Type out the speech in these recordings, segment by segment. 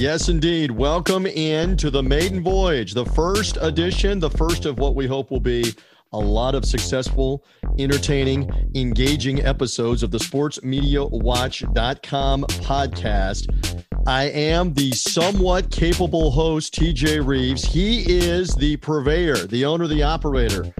Yes, indeed. Welcome in to the Maiden Voyage, the first edition, the first of what we hope will be a lot of successful, entertaining, engaging episodes of the sportsmediawatch.com podcast. I am the somewhat capable host, TJ Reeves. He is the purveyor, the owner, the operator,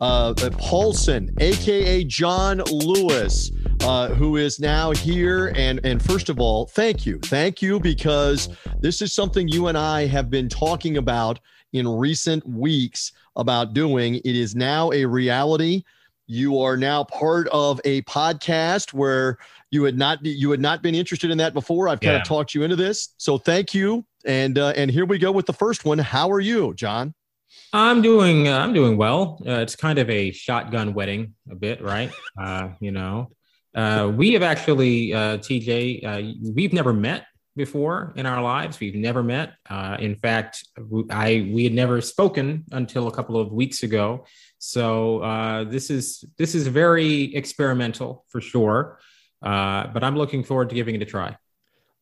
uh, Paulsen, aka John Lewis, uh, who is now here. And and first of all, thank you, thank you, because this is something you and I have been talking about in recent weeks about doing. It is now a reality. You are now part of a podcast where you had not you had not been interested in that before. I've kind Yeah. of talked you into this, so thank you. And uh, and here we go with the first one. How are you, John? I'm doing uh, I'm doing well. Uh, it's kind of a shotgun wedding, a bit, right? Uh, you know, uh, we have actually, uh, TJ, uh, we've never met before in our lives. We've never met. Uh, in fact, I we had never spoken until a couple of weeks ago. So uh, this is this is very experimental for sure. But I'm looking forward to giving it a try.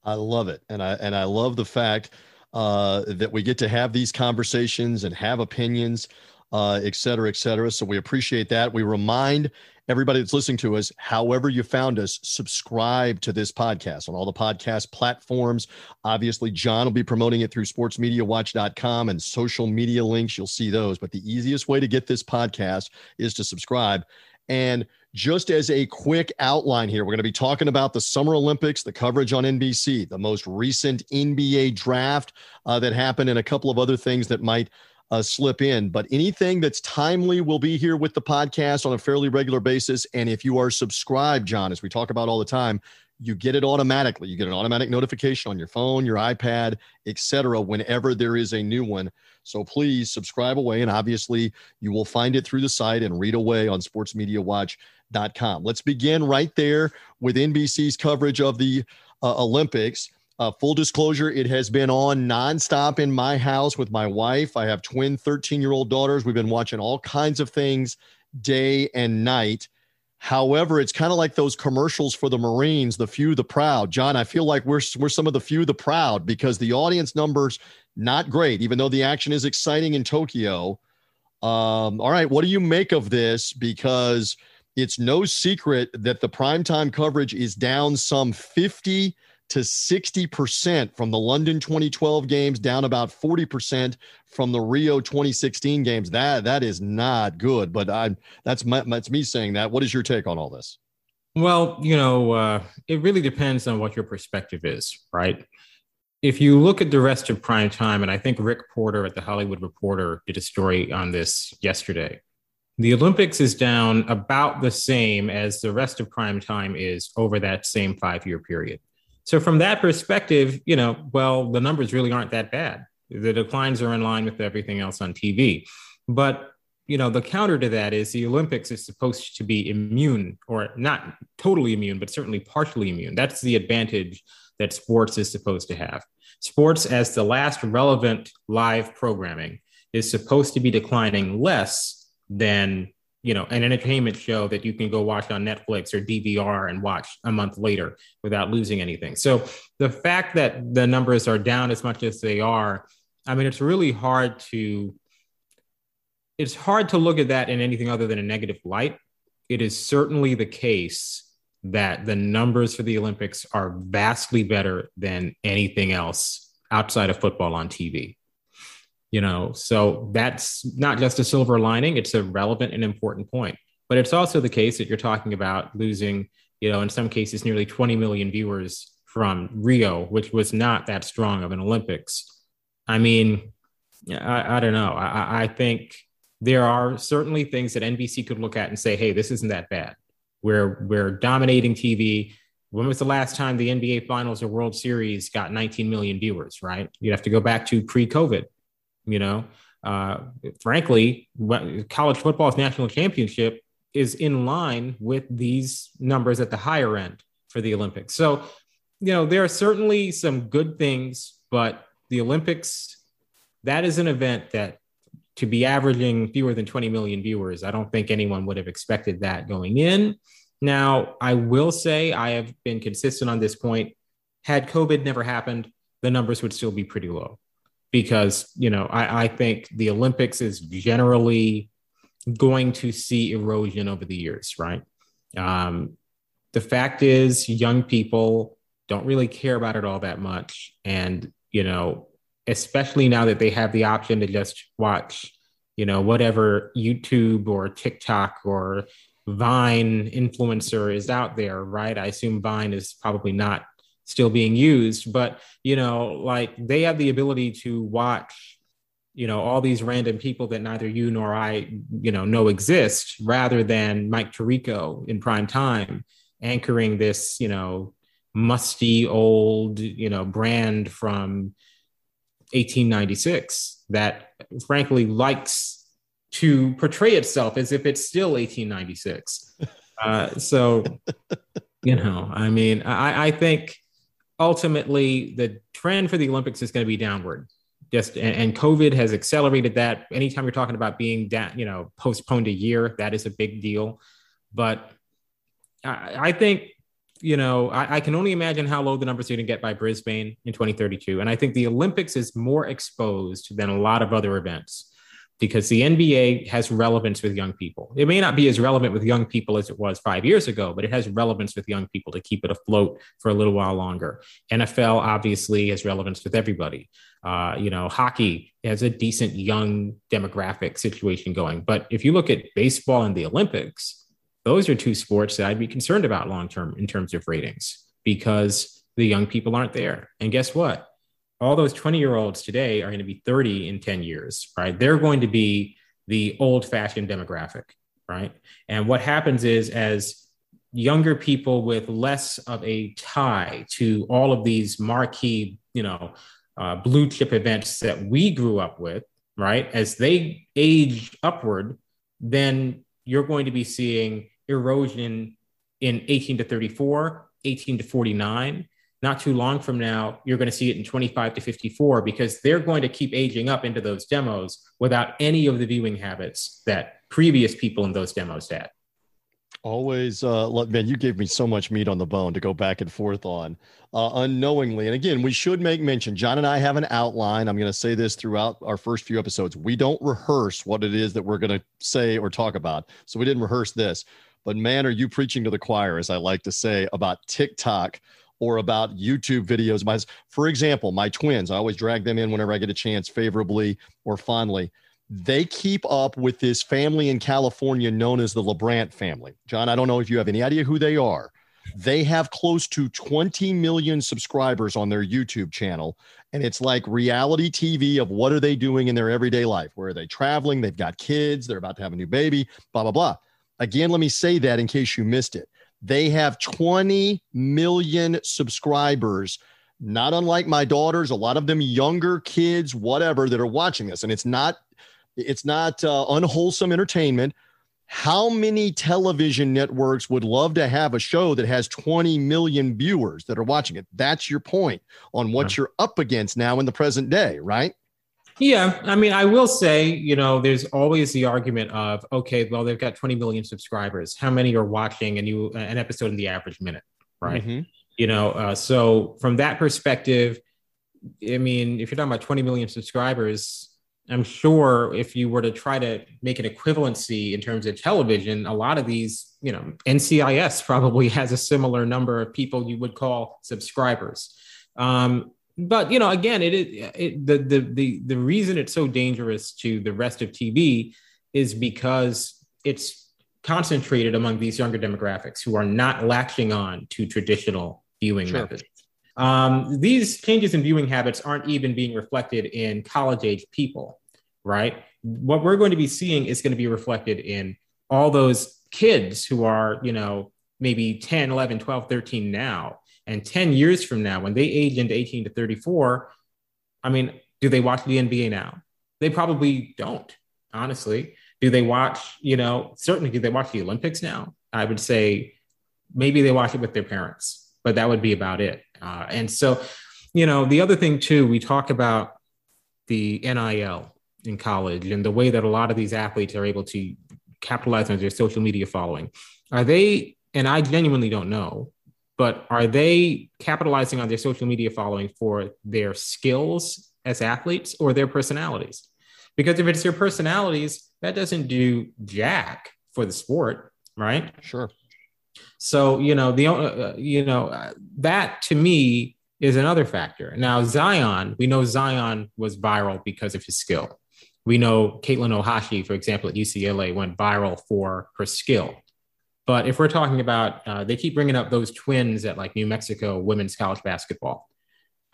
I love it, and I and I love the fact that we get to have these conversations and have opinions, uh, et cetera, et cetera. So we appreciate that. We remind everybody that's listening to us, however you found us, subscribe to this podcast on all the podcast platforms. Obviously, John will be promoting it through sportsmediawatch.com and social media links. You'll see those. But the easiest way to get this podcast is to subscribe. And just as a quick outline here, we're going to be talking about the Summer Olympics, the coverage on NBC, the most recent NBA draft uh, that happened, and a couple of other things that might uh, slip in. But anything that's timely will be here with the podcast on a fairly regular basis. And if you are subscribed, John, as we talk about all the time, you get it automatically. You get an automatic notification on your phone, your iPad, etc. whenever there is a new one. So please subscribe away. And obviously, you will find it through the site and read away on sportsmediawatch.com. Let's begin right there with NBC's coverage of the uh, Olympics. Uh, full disclosure, it has been on nonstop in my house with my wife. I have twin 13 year old daughters. We've been watching all kinds of things day and night. However, it's kind of like those commercials for the Marines, the few, the proud. John, I feel like we're we're some of the few, the proud, because the audience numbers not great, even though the action is exciting in Tokyo. Um, all right, what do you make of this? Because it's no secret that the primetime coverage is down some 50 to 60% from the London 2012 games, down about 40% from the Rio 2016 games. That that is not good. But I that's my, that's me saying that. What is your take on all this? Well, you know, uh, it really depends on what your perspective is, right? If you look at the rest of prime time, and I think Rick Porter at the Hollywood Reporter did a story on this yesterday. The Olympics is down about the same as the rest of prime time is over that same five year period. So, from that perspective, you know, well, the numbers really aren't that bad. The declines are in line with everything else on TV. But you know, the counter to that is the Olympics is supposed to be immune or not totally immune, but certainly partially immune. That's the advantage that sports is supposed to have. Sports, as the last relevant live programming, is supposed to be declining less than you know an entertainment show that you can go watch on Netflix or DVR and watch a month later without losing anything. So the fact that the numbers are down as much as they are, I mean, it's really hard to it's hard to look at that in anything other than a negative light. It is certainly the case that the numbers for the Olympics are vastly better than anything else outside of football on TV. You know, so that's not just a silver lining, it's a relevant and important point. But it's also the case that you're talking about losing, you know, in some cases, nearly 20 million viewers from Rio, which was not that strong of an Olympics. I mean, I, I don't know. I, I think there are certainly things that NBC could look at and say, hey, this isn't that bad. We're, we're dominating TV. When was the last time the NBA Finals or World Series got 19 million viewers, right? You'd have to go back to pre COVID, you know? Uh, frankly, college football's national championship is in line with these numbers at the higher end for the Olympics. So, you know, there are certainly some good things, but the Olympics, that is an event that to be averaging fewer than 20 million viewers, I don't think anyone would have expected that going in. Now, I will say I have been consistent on this point. Had COVID never happened, the numbers would still be pretty low because, you know, I, I think the Olympics is generally going to see erosion over the years, right? Um, the fact is, young people don't really care about it all that much. And, you know, especially now that they have the option to just watch, you know, whatever YouTube or TikTok or Vine influencer is out there, right? I assume Vine is probably not still being used, but you know, like they have the ability to watch, you know, all these random people that neither you nor I, you know, know exist, rather than Mike Tirico in prime time anchoring this, you know, musty old, you know, brand from 1896 that frankly likes to portray itself as if it's still 1896. Uh, so, you know, I mean, I, I, think ultimately the trend for the Olympics is going to be downward. Just and, and, COVID has accelerated that. Anytime you're talking about being down, you know, postponed a year, that is a big deal. But I, I think you know, I, I, can only imagine how low the numbers are going to get by Brisbane in 2032. And I think the Olympics is more exposed than a lot of other events because the NBA has relevance with young people. It may not be as relevant with young people as it was five years ago, but it has relevance with young people to keep it afloat for a little while longer. NFL obviously has relevance with everybody. Uh, you know, hockey has a decent young demographic situation going. But if you look at baseball and the Olympics, those are two sports that I'd be concerned about long term in terms of ratings because the young people aren't there. And guess what? All those 20 year olds today are going to be 30 in 10 years, right? They're going to be the old fashioned demographic, right? And what happens is as younger people with less of a tie to all of these marquee, you know, uh, blue chip events that we grew up with, right? As they age upward, then you're going to be seeing erosion in 18 to 34, 18 to 49. Not too long from now, you're going to see it in 25 to 54 because they're going to keep aging up into those demos without any of the viewing habits that previous people in those demos had. Always, uh, man, you gave me so much meat on the bone to go back and forth on uh, unknowingly. And again, we should make mention John and I have an outline. I'm going to say this throughout our first few episodes. We don't rehearse what it is that we're going to say or talk about. So we didn't rehearse this. But man, are you preaching to the choir, as I like to say, about TikTok or about YouTube videos. My, for example, my twins, I always drag them in whenever I get a chance, favorably or fondly. They keep up with this family in California known as the LaBrant family. John, I don't know if you have any idea who they are. They have close to 20 million subscribers on their YouTube channel. And it's like reality TV of what are they doing in their everyday life? Where are they traveling? They've got kids. They're about to have a new baby, blah, blah, blah. Again, let me say that in case you missed it. They have 20 million subscribers, not unlike my daughters, a lot of them younger kids, whatever, that are watching this. And it's not it's not uh, unwholesome entertainment. How many television networks would love to have a show that has 20 million viewers that are watching it? That's your point on what you're up against now in the present day, right? Yeah, I mean, I will say, you know, there's always the argument of, okay, well, they've got 20 million subscribers. How many are watching a new an episode in the average minute, right? Mhm. You know, uh, so from that perspective, I mean, if you're talking about 20 million subscribers, I'm sure if you were to try to make an equivalency in terms of television, a lot of these, you know, NCIS probably has a similar number of people you would call subscribers. Um, but you know, again, it, it, it the, the the the reason it's so dangerous to the rest of TV is because it's concentrated among these younger demographics who are not latching on to traditional viewing Sure. methods. Um, these changes in viewing habits aren't even being reflected in college age people, right? What we're going to be seeing is going to be reflected in all those kids who are, you know, maybe 10, 11, 12, 13 now. And 10 years from now, when they age into 18 to 34, I mean, do they watch the NBA now? They probably don't, honestly. Do they watch, you know, certainly do they watch the Olympics now? I would say maybe they watch it with their parents, but that would be about it. Uh, and so, you know, the other thing too, we talk about the NIL in college and the way that a lot of these athletes are able to capitalize on their social media following. Are they, and I genuinely don't know, but are they capitalizing on their social media following for their skills as athletes or their personalities? Because if it's their personalities, that doesn't do jack for the sport, right? Sure. So you know the uh, you know uh, that to me is another factor. Now Zion, we know Zion was viral because of his skill. We know Katelyn Ohashi, for example, at UCLA, went viral for her skill. But if we're talking about, uh, they keep bringing up those twins at like New Mexico women's college basketball.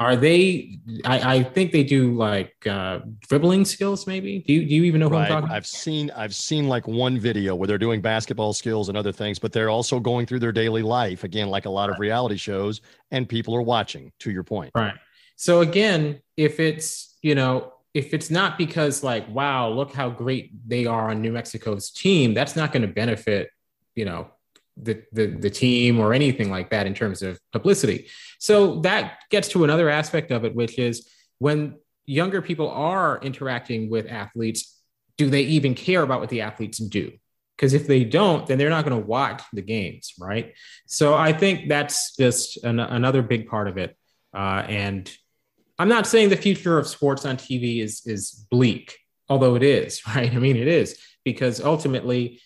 Are they? I, I think they do like uh, dribbling skills. Maybe. Do you do you even know who I'm talking? about? I've seen I've seen like one video where they're doing basketball skills and other things, but they're also going through their daily life again, like a lot of reality shows, and people are watching. To your point, Right. So again, if it's, you know, if it's not because like, wow, look how great they are on New Mexico's team, that's not going to benefit, you know, the, the the team or anything like that in terms of publicity. So that gets to another aspect of it, which is when younger people are interacting with athletes, do they even care about what the athletes do? Because if they don't, then they're not going to watch the games, right? So I think that's just an, another big part of it. Uh, and I'm not saying the future of sports on TV is is bleak, although it is, right? I mean, it is because ultimately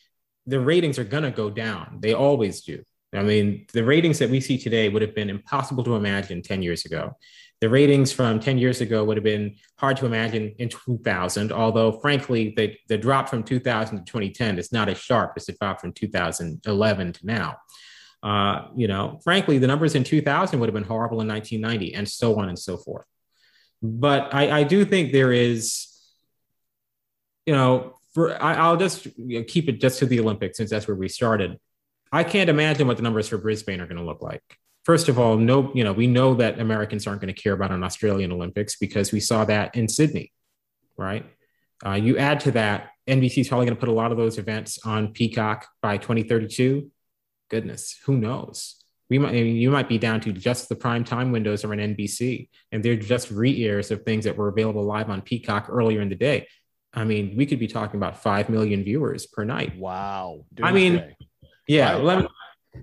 the ratings are going to go down. They always do. I mean, the ratings that we see today would have been impossible to imagine 10 years ago. The ratings from 10 years ago would have been hard to imagine in 2000, although, frankly, the, the drop from 2000 to 2010 is not as sharp as the drop from 2011 to now. Uh, you know, frankly, the numbers in 2000 would have been horrible in 1990, and so on and so forth. But I, I do think there is, you know, for I, I'll just you know, keep it just to the Olympics since that's where we started. I can't imagine what the numbers for Brisbane are going to look like. First of all, no, you know, we know that Americans aren't going to care about an Australian Olympics because we saw that in Sydney, right? Uh, you add to that, NBC is probably going to put a lot of those events on Peacock by 2032. Goodness, who knows? We might, you might be down to just the prime time windows are on NBC, and they're just re-airs of things that were available live on Peacock earlier in the day. I mean, we could be talking about five million viewers per night. wow. I mean. Yeah, let me-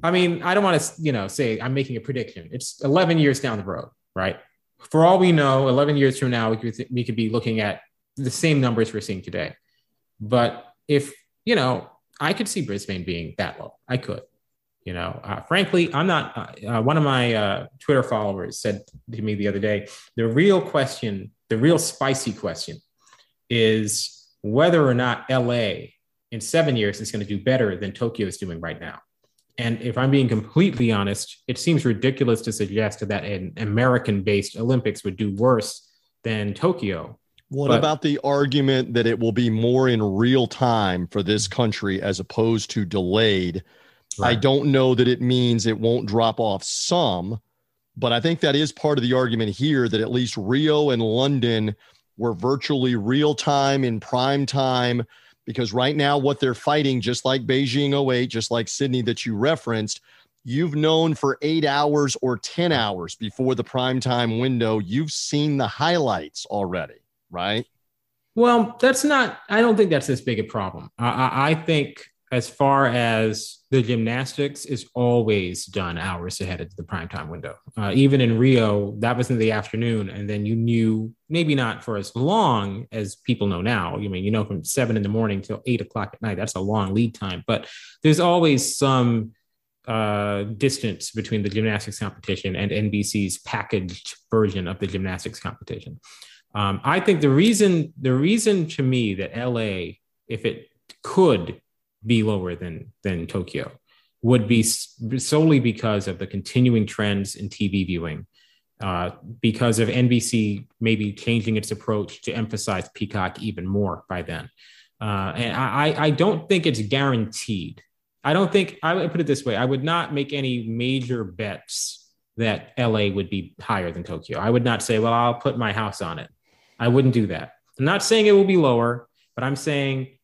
I mean, I don't want to, you know, say I'm making a prediction. It's 11 years down the road, right? For all we know, 11 years from now, we could, we could be looking at the same numbers we're seeing today. But if, you know, I could see Brisbane being that low. I could, you know, uh, frankly, I'm not. Uh, uh, one of my uh, Twitter followers said to me the other day, the real question, the real spicy question is whether or not LA in seven years is going to do better than Tokyo is doing right now. And if I'm being completely honest, it seems ridiculous to suggest that an American based Olympics would do worse than Tokyo. What But- about the argument that it will be more in real time for this country as opposed to delayed? I don't know that it means it won't drop off some, but I think that is part of the argument here that at least Rio and London we're virtually real time in prime time because right now what they're fighting just like beijing 08 just like sydney that you referenced you've known for eight hours or 10 hours before the prime time window. You've seen the highlights already right? Well that's not i don't think that's this big a problem. I, I, I think as far as the gymnastics is always done hours ahead of the primetime window. Uh, even in Rio, that was in the afternoon. And then you knew, maybe not for as long as people know now. You mean, you know, from seven in the morning till eight o'clock at night, that's a long lead time. But there's always some uh, distance between the gymnastics competition and NBC's packaged version of the gymnastics competition. Um, I think the reason, the reason to me that LA, if it could be lower than than Tokyo would be solely because of the continuing trends in TV viewing, uh, because of NBC maybe changing its approach to emphasize Peacock even more by then. Uh, and I, I don't think it's guaranteed. I don't think I would put it this way. I would not make any major bets that LA would be higher than Tokyo. I would not say, well, I'll put my house on it. I wouldn't do that. I'm not saying it will be lower, but I'm saying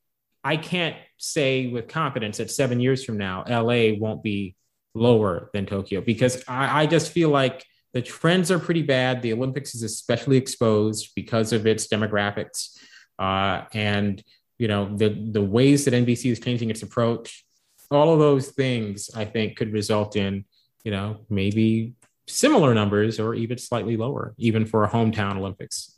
I can't say with confidence that seven years from now, LA won't be lower than Tokyo because I, I just feel like the trends are pretty bad. The Olympics is especially exposed because of its demographics. Uh, and you know the the ways that NBC is changing its approach, all of those things I think could result in you know maybe similar numbers or even slightly lower, even for a hometown Olympics.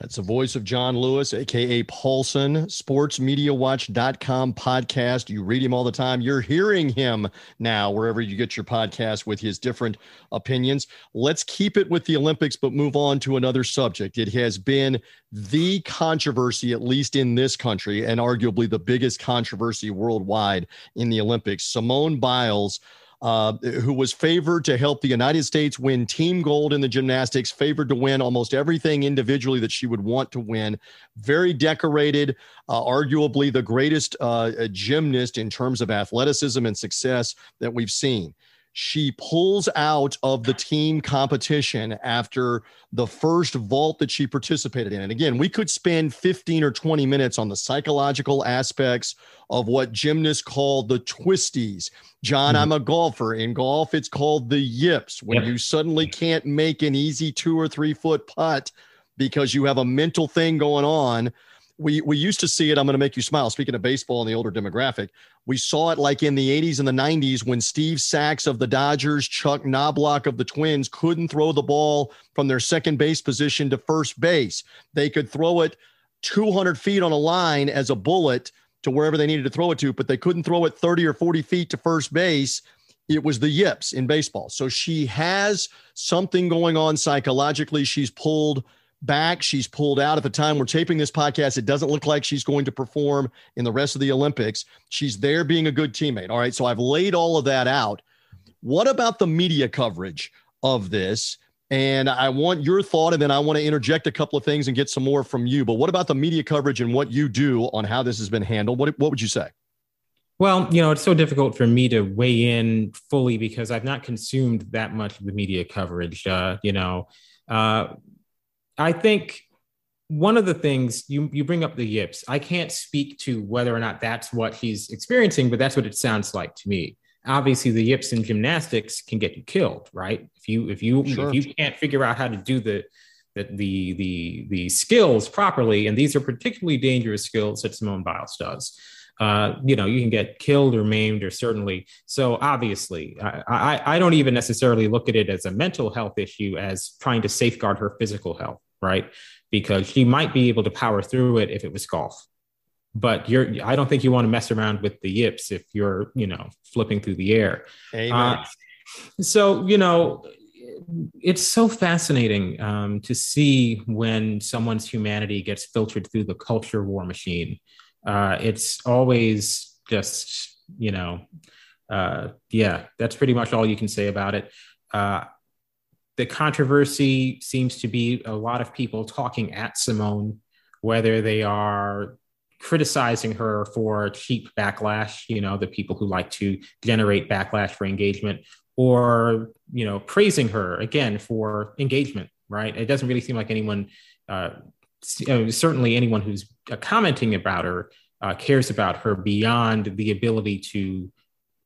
That's the voice of John Lewis, aka Paulsen, sportsmediawatch.com podcast. You read him all the time. You're hearing him now wherever you get your podcast with his different opinions. Let's keep it with the Olympics, but move on to another subject. It has been the controversy, at least in this country, and arguably the biggest controversy worldwide in the Olympics. Simone Biles uh, who was favored to help the United States win team gold in the gymnastics, favored to win almost everything individually that she would want to win. Very decorated, uh, arguably the greatest uh, gymnast in terms of athleticism and success that we've seen she pulls out of the team competition after the first vault that she participated in. And again, we could spend 15 or 20 minutes on the psychological aspects of what gymnasts call the twisties. John, mm-hmm. I'm a golfer. In golf, it's called the yips, when yep. you suddenly can't make an easy two or three foot putt because you have a mental thing going on we we used to see it. I'm going to make you smile. Speaking of baseball and the older demographic, we saw it like in the 80s and the 90s when Steve Sax of the Dodgers, Chuck Knobloch of the Twins couldn't throw the ball from their second base position to first base. They could throw it 200 feet on a line as a bullet to wherever they needed to throw it to, but they couldn't throw it 30 or 40 feet to first base. It was the yips in baseball. So she has something going on psychologically. She's pulled back. She's pulled out at the time we're taping this podcast. It doesn't look like she's going to perform in the rest of the Olympics. She's there being a good teammate. All right. So I've laid all of that out. What about the media coverage of this? And I want your thought, and then I want to interject a couple of things and get some more from you. But what about the media coverage and what you do on how this has been handled? What, what would you say? Well, you know, it's so difficult for me to weigh in fully because I've not consumed that much of the media coverage. Uh, you know, uh, I think one of the things you you bring up the yips. I can't speak to whether or not that's what he's experiencing, but that's what it sounds like to me. Obviously, the yips in gymnastics can get you killed, right? If you if you sure. if you can't figure out how to do the the the the the skills properly, and these are particularly dangerous skills that Simone Biles does uh, you know, you can get killed or maimed or certainly. So obviously, I, I, I don't even necessarily look at it as a mental health issue as trying to safeguard her physical health, right? Because she might be able to power through it if it was golf. But you're, I don't think you want to mess around with the yips if you're, you know, flipping through the air. Amen. Uh, so, you know, it's so fascinating um, to see when someone's humanity gets filtered through the culture war machine uh, it's always just you know uh, yeah that's pretty much all you can say about it. Uh, the controversy seems to be a lot of people talking at simone whether they are criticizing her for cheap backlash you know the people who like to generate backlash for engagement or you know praising her again for engagement right? It doesn't really seem like anyone uh, uh, certainly anyone who's uh, commenting about her uh, cares about her beyond the ability to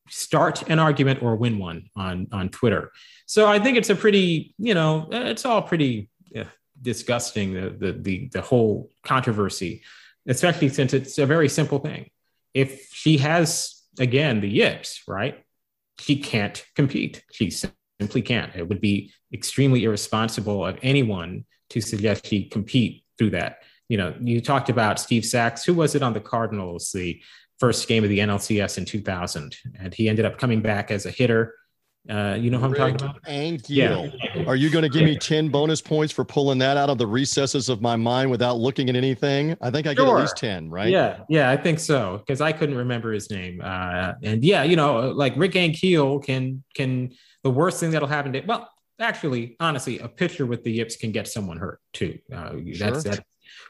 start an argument or win one on on Twitter. So I think it's a pretty, you know, it's all pretty uh, disgusting the, the the the whole controversy, especially since it's a very simple thing. If she has again the yips, right? She can't compete. She simply can't. It would be extremely irresponsible of anyone to suggest she compete through that. You know, you talked about Steve Sax. Who was it on the Cardinals? The first game of the NLCS in 2000, and he ended up coming back as a hitter. Uh, you know who I'm talking about? Ankiel. Yeah. Are you going to give me 10 bonus points for pulling that out of the recesses of my mind without looking at anything? I think I get at least 10, right? Yeah, yeah, I think so because I couldn't remember his name. Uh, and yeah, you know, like Rick Ankiel can can the worst thing that'll happen to well, actually, honestly, a pitcher with the yips can get someone hurt too. Uh, sure. That's that's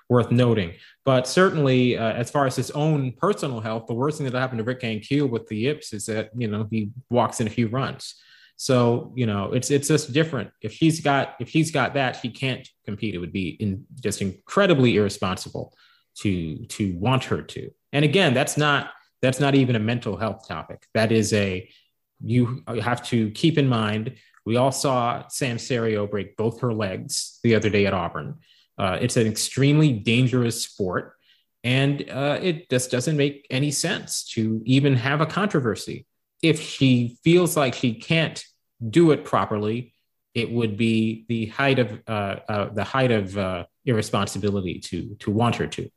worth noting. But certainly, uh, as far as his own personal health, the worst thing that happened to Rick Ankiel with the yips is that you know he walks in a few runs. So you know it's it's just different. If he's got if he's got that, he can't compete. It would be in, just incredibly irresponsible to to want her to. And again, that's not that's not even a mental health topic. That is a you have to keep in mind. We all saw Sam Cerio break both her legs the other day at Auburn. Uh, it's an extremely dangerous sport, and uh, it just doesn't make any sense to even have a controversy. If she feels like she can't do it properly, it would be the height of uh, uh the height of uh, irresponsibility to to want her to.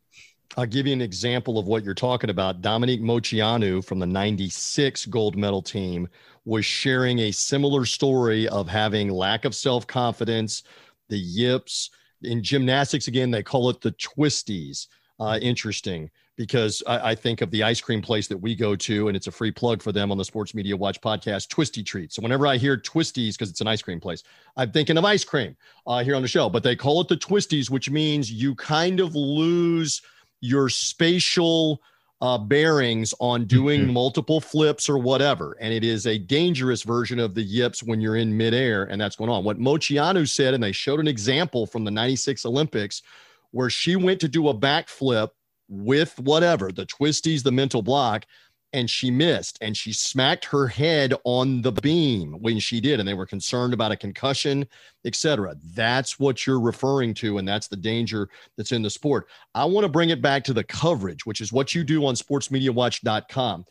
I'll give you an example of what you're talking about. Dominique Moceanu from the 96 gold medal team was sharing a similar story of having lack of self confidence, the yips, in gymnastics again they call it the twisties. Uh, interesting because I, I, think of the ice cream place that we go to and it's a free plug for them on the sports media watch podcast twisty treats. So whenever i hear twisties because it's an ice cream place i'm thinking of ice cream uh, here on the show. But they call it the twisties which means you kind of lose your spatial uh, bearings on doing mm-hmm. multiple flips or whatever. And it is a dangerous version of the yips when you're in midair and that's going on. What Moceanu said, and they showed an example from the 96 Olympics where she went to do a backflip with whatever the twisties, the mental block, and she missed and she smacked her head on the beam when she did and they were concerned about a concussion etc that's what you're referring to and that's the danger that's in the sport. I want to bring it back to the coverage which is what you do on sportsmediawatch.com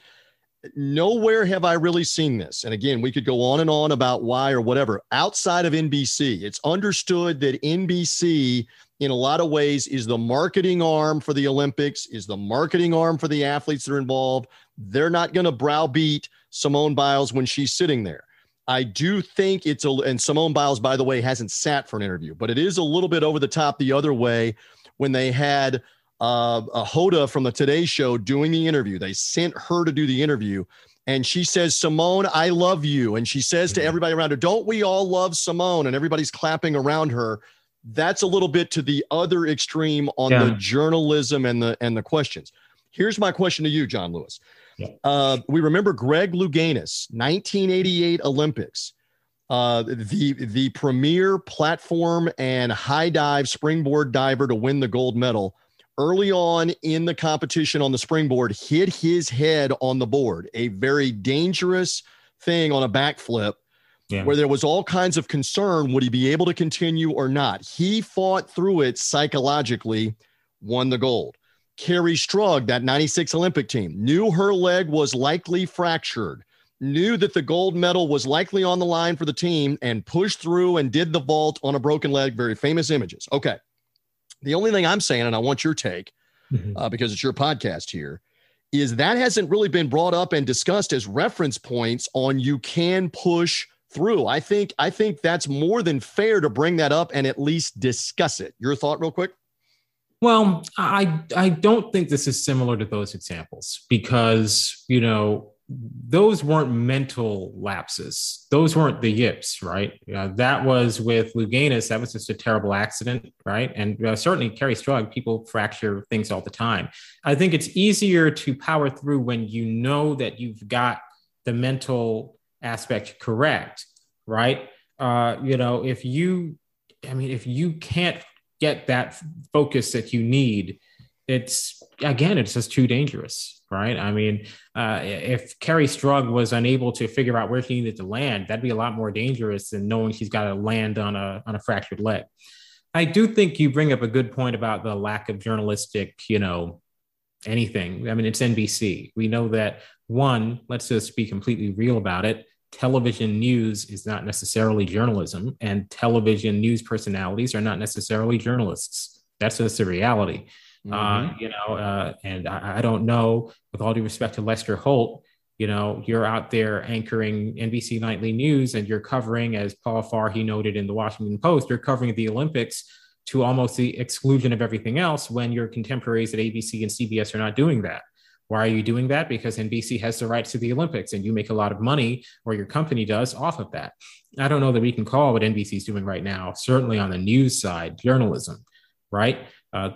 nowhere have i really seen this. And again we could go on and on about why or whatever. Outside of nbc it's understood that nbc in a lot of ways is the marketing arm for the olympics is the marketing arm for the athletes that are involved. They're not going to browbeat Simone Biles when she's sitting there. I do think it's a, and Simone Biles, by the way, hasn't sat for an interview, but it is a little bit over the top the other way when they had uh, a Hoda from the Today Show doing the interview. They sent her to do the interview, and she says, Simone, I love you. And she says to mm-hmm. everybody around her, Don't we all love Simone? And everybody's clapping around her. That's a little bit to the other extreme on yeah. the journalism and the and the questions. Here's my question to you, John Lewis. Uh, we remember Greg Louganis, 1988 Olympics, uh, the the premier platform and high dive springboard diver to win the gold medal. Early on in the competition on the springboard, hit his head on the board, a very dangerous thing on a backflip. Yeah. Where there was all kinds of concern would he be able to continue or not? He fought through it psychologically, won the gold. Kerri Strug, that 96 Olympic team, knew her leg was likely fractured, knew that the gold medal was likely on the line for the team, and pushed through and did the vault on a broken leg. Very famous images. Okay. The only thing I'm saying, and I want your take mm-hmm. uh, because it's your podcast here, is that hasn't really been brought up and discussed as reference points on you can push through. I think I think that's more than fair to bring that up and at least discuss it. Your thought, real quick. Well, I I don't think this is similar to those examples because you know those weren't mental lapses. Those weren't the yips, right? Uh, that was with Louganis. That was just a terrible accident, right? And uh, certainly Kerri Strug, people fracture things all the time. I think it's easier to power through when you know that you've got the mental aspect correct, right? Uh, you know, if you, I mean, if you can't get that focus that you need, it's again, it's just too dangerous, right? I mean, uh, if Kerri Strug was unable to figure out where she needed to land, that'd be a lot more dangerous than knowing she's got to land on a on a fractured leg. I do think you bring up a good point about the lack of journalistic, you know, anything. I mean, it's NBC. We know that one, let's just be completely real about it. Television news is not necessarily journalism, and television news personalities are not necessarily journalists. That's just the reality. Uh, mm-hmm. Uh, you know, uh, and I, I, don't know, with all due respect to Lester Holt, you know, you're out there anchoring NBC Nightly News and you're covering, as Paul Farhi noted in the Washington Post, you're covering the Olympics to almost the exclusion of everything else when your contemporaries at ABC and CBS are not doing that. Why are you doing that? Because NBC has the rights to the Olympics and you make a lot of money, or your company does, off of that. I don't know that we can call what NBC is doing right now, certainly on the news side, journalism, right? Uh,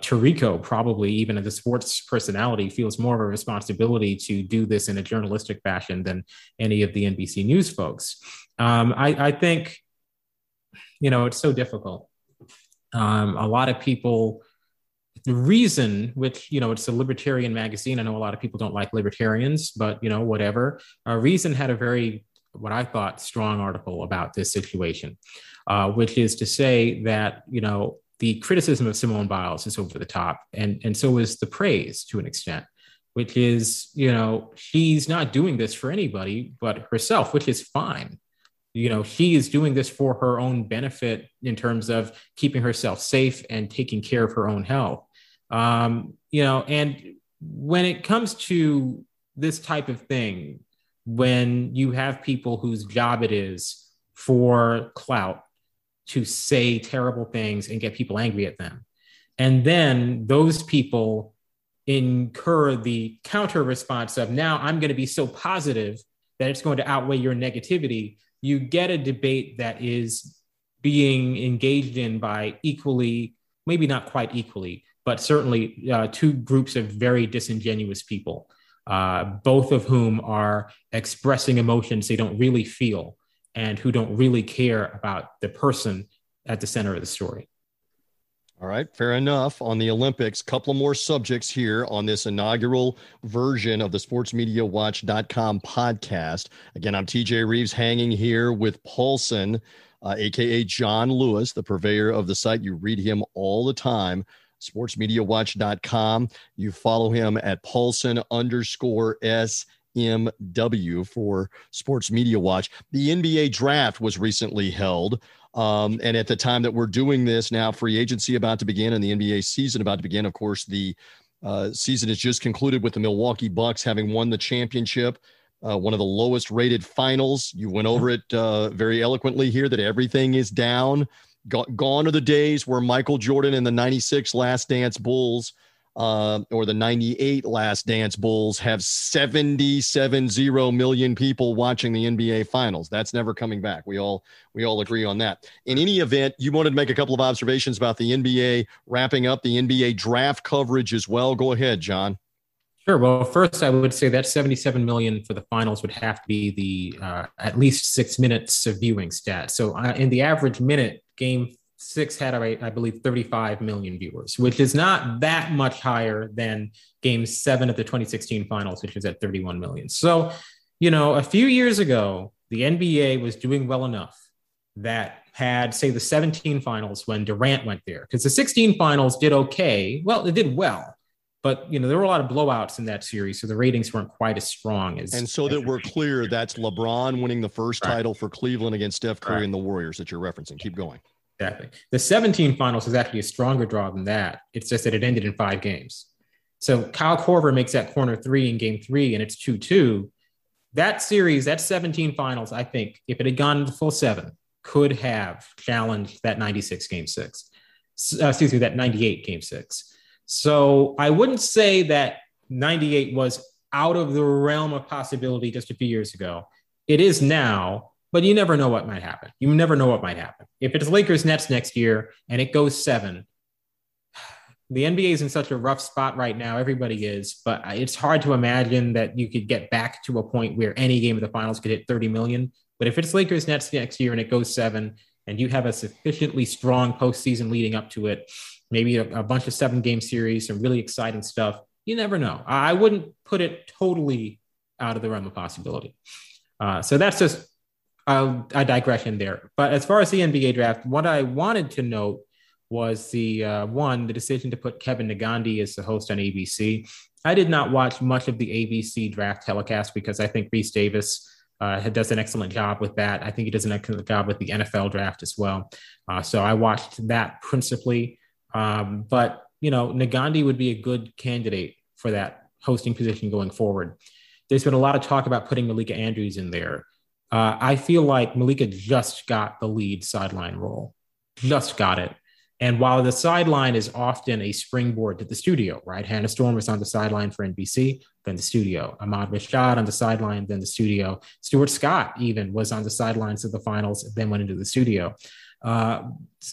probably even as a sports personality, feels more of a responsibility to do this in a journalistic fashion than any of the NBC News folks. Um, I, I think, you know, it's so difficult um, a lot of people, the reason, which, you know, it's a libertarian magazine. I know a lot of people don't like libertarians, but, you know, whatever. Uh, Reason had a very, what I thought, strong article about this situation, uh, which is to say that, you know, the criticism of Simone Biles is over the top, and, and so is the praise to an extent which is, you know, she's not doing this for anybody but herself, which is fine. You know she is doing this for her own benefit in terms of keeping herself safe and taking care of her own health. Um, you know and when it comes to this type of thing when you have people whose job it is for clout to say terrible things and get people angry at them. And then those people incur the counter response of now i'm going to be so positive that it's going to outweigh your negativity. You get a debate that is being engaged in by equally, maybe not quite equally, but certainly uh, two groups of very disingenuous people, uh, both of whom are expressing emotions they don't really feel and who don't really care about the person at the center of the story. All right, fair enough. On the Olympics, couple more subjects here on this inaugural version of the sportsmediawatch.com podcast. Again, I'm TJ Reeves hanging here with Paulsen, uh, aka John Lewis, the purveyor of the site. You read him all the time, sportsmediawatch.com. You follow him at Paulsen underscore S. MW for Sports Media Watch. The NBA draft was recently held. Um, and at the time that we're doing this now, free agency about to begin and the NBA season about to begin. Of course, the uh, season has just concluded with the Milwaukee Bucks having won the championship. Uh, one of the lowest rated finals. You went over it uh, very eloquently here that everything is down. gone are the days where Michael Jordan and the 96 Last Dance Bulls uh, or the 98 Last Dance Bulls have 77 0 million people watching the NBA Finals. That's never coming back. We all we all agree on that. In any event, you wanted to make a couple of observations about the NBA wrapping up the NBA draft coverage as well. Go ahead, John. Sure. Well, first, I would say that 77 million for the finals would have to be the uh, at least six minutes of viewing stat. So, uh, in the average minute, game six had, I, believe, 35 million viewers, which is not that much higher than game seven of the 2016 finals, which was at 31 million. So, you know, a few years ago, the NBA was doing well enough that had, say, the 17 finals when Durant went there, because the 16 finals did okay. Well, it did well. But you know there were a lot of blowouts in that series, so the ratings weren't quite as strong as. And so that we're clear, that's LeBron winning the first right. title for Cleveland against Steph Curry right. and the Warriors that you're referencing. Keep going. Exactly. The 17 finals is actually a stronger draw than that. It's just that it ended in five games. So Kyle Korver makes that corner three in game three, and it's 2 2. That series, that 17 finals, I think, if it had gone to full seven, could have challenged that 96 game six. Uh, excuse me, that 98 game six. So I wouldn't say that 98 was out of the realm of possibility just a few years ago. It is now, but you never know what might happen. You never know what might happen. If it's Lakers Nets next year and it goes seven, the NBA is in such a rough spot right now. Everybody is, but it's hard to imagine that you could get back to a point where any game of the finals could hit 30 million. But if it's Lakers Nets next year and it goes seven, and you have a sufficiently strong postseason leading up to it, maybe a, a bunch of seven game series, some really exciting stuff. You never know. I wouldn't put it totally out of the realm of possibility. Uh, so that's just a, a digression there. But as far as the NBA draft, what I wanted to note was the uh, one the decision to put Kevin Negandhi as the host on ABC. I did not watch much of the ABC draft telecast because I think Rece Davis uh, does an excellent job with that. I think he does an excellent job with the NFL draft as well. Uh, so I watched that principally. Um, but you know, Negandhi would be a good candidate for that hosting position going forward. There's been a lot of talk about putting Malika Andrews in there. Uh, I feel like Malika just got the lead sideline role, just got it. And while the sideline is often a springboard to the studio, right? Hannah Storm was on the sideline for NBC, then the studio. Ahmad Rashad on the sideline, then the studio. Stuart Scott even was on the sidelines of the finals, then went into the studio. Uh,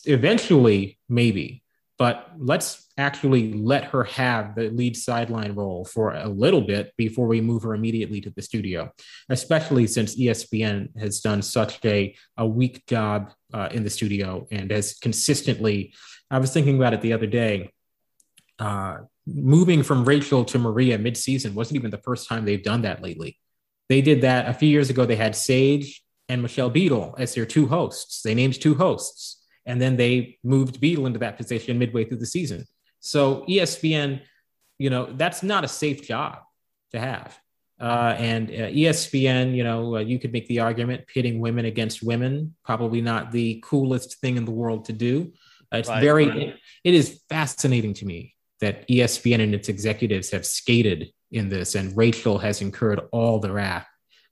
eventually, maybe, but let's actually let her have the lead sideline role for a little bit before we move her immediately to the studio, especially since ESPN has done such a, a weak job uh, in the studio and has consistently. I was thinking about it the other day. Uh, moving from Rachel to Maria midseason wasn't even the first time they've done that lately. They did that a few years ago. They had Sage and Michelle Beadle as their two hosts. They named two hosts. And then they moved Beadle into that position midway through the season. So ESPN, you know, that's not a safe job to have. Uh, and uh, ESPN, you know, uh, you could make the argument pitting women against women, probably not the coolest thing in the world to do. Uh, it's right, very, right. It, it is fascinating to me that ESPN and its executives have skated in this, and Rachel has incurred all the wrath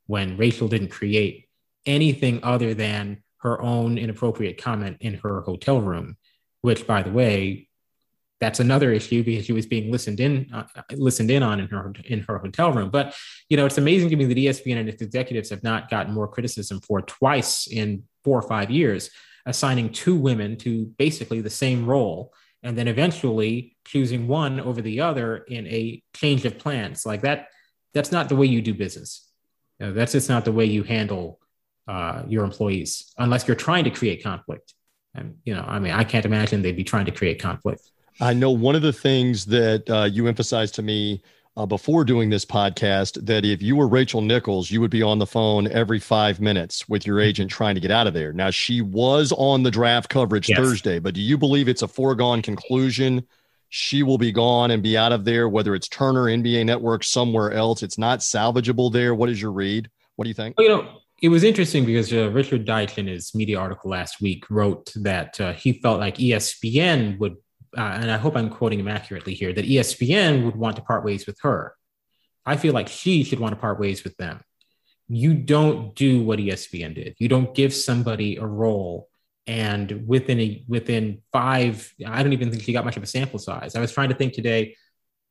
when Rachel didn't create anything other than her own inappropriate comment in her hotel room, which, by the way, that's another issue because she was being listened in uh, listened in on in her in her hotel room. But you know, it's amazing to me that ESPN and its executives have not gotten more criticism for twice in four or five years assigning two women to basically the same role and then eventually choosing one over the other in a change of plans. Like that that's not the way you do business. You know, that's just not the way you handle uh, your employees unless you're trying to create conflict. And you know i mean i can't imagine they'd be trying to create conflict I know one of the things that uh, you emphasized to me uh, before doing this podcast that if you were Rachel Nichols, you would be on the phone every five minutes with your agent trying to get out of there. Now, she was on the draft coverage yes. Thursday, but do you believe it's a foregone conclusion? She will be gone and be out of there, whether it's Turner, NBA Network, somewhere else. It's not salvageable there. What is your read? What do you think? Well, you know, it was interesting because uh, Richard Deitsch in his media article last week wrote that uh, he felt like ESPN would uh, and I hope I'm quoting him accurately here, that ESPN would want to part ways with her. I feel like she should want to part ways with them. You don't do what ESPN did. You don't give somebody a role and within a within five, I don't even think she got much of a sample size. I was trying to think today,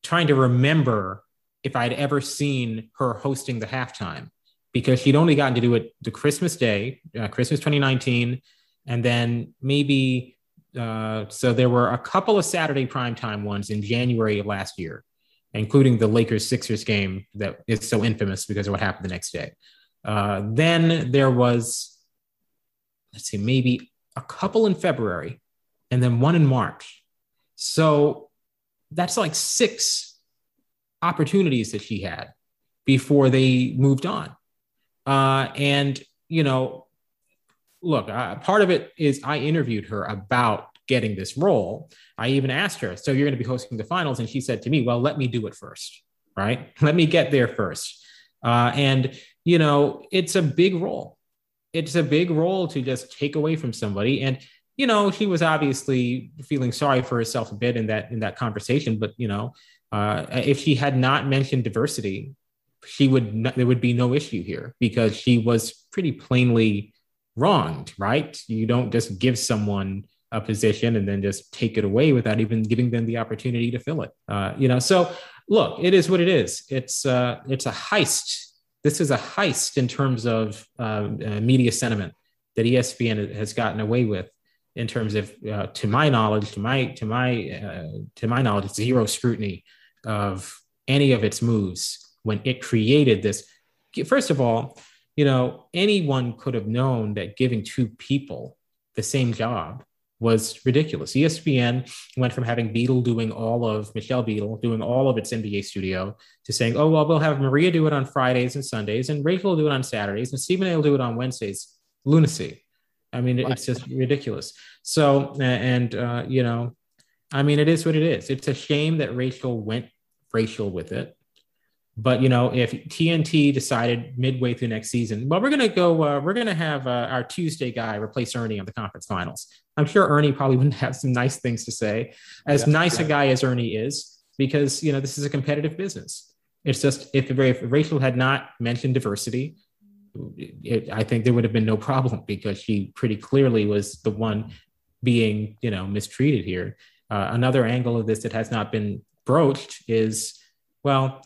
trying to remember if I'd ever seen her hosting the halftime because she'd only gotten to do it the Christmas day, uh, Christmas 2019, and then maybe uh, so there were a couple of Saturday primetime ones in January of last year, including the Lakers Sixers game that is so infamous because of what happened the next day. Uh, then there was, let's see, maybe a couple in February and then one in March. So that's like six opportunities that she had before they moved on. Uh, and, you know, look, uh, part of it is I interviewed her about getting this role. I even asked her, So you're going to be hosting the finals? And she said to me, Well, let me do it first, right? Let me get there first. Uh, and, you know, it's a big role. It's a big role to just take away from somebody. And, you know, she was obviously feeling sorry for herself a bit in that in that conversation. But, you know, uh, if she had not mentioned diversity, she would not, there would be no issue here because she was pretty plainly wronged, right? You don't just give someone a position and then just take it away without even giving them the opportunity to fill it. Uh, you know, so look, it is what it is. It's uh, it's a heist. This is a heist in terms of uh, uh media sentiment that ESPN has gotten away with. In terms of, uh, to my knowledge, to my to my uh, to my knowledge, zero scrutiny of any of its moves when it created this. First of all, you know, anyone could have known that giving two people the same job was ridiculous. ESPN went from having Beadle doing all of Michelle Beadle doing all of its NBA studio to saying, oh, well, we'll have Maria do it on Fridays and Sundays, and Rachel will do it on Saturdays, and Stephen A will do it on Wednesdays. Lunacy. I mean, right. it's just ridiculous. So, and, uh, you know, I mean, it is what it is. It's a shame that Rachel went racial with it. But you know, if TNT decided midway through next season, well, we're gonna go, uh, we're gonna have uh, our Tuesday guy replace Ernie on the conference finals. I'm sure Ernie probably wouldn't have some nice things to say, as yeah, nice yeah. a guy as Ernie is, because you know this is a competitive business. It's just if, if Rachel had not mentioned diversity, it, I think there would have been no problem because she pretty clearly was the one being you know mistreated here. Uh, another angle of this that has not been broached is well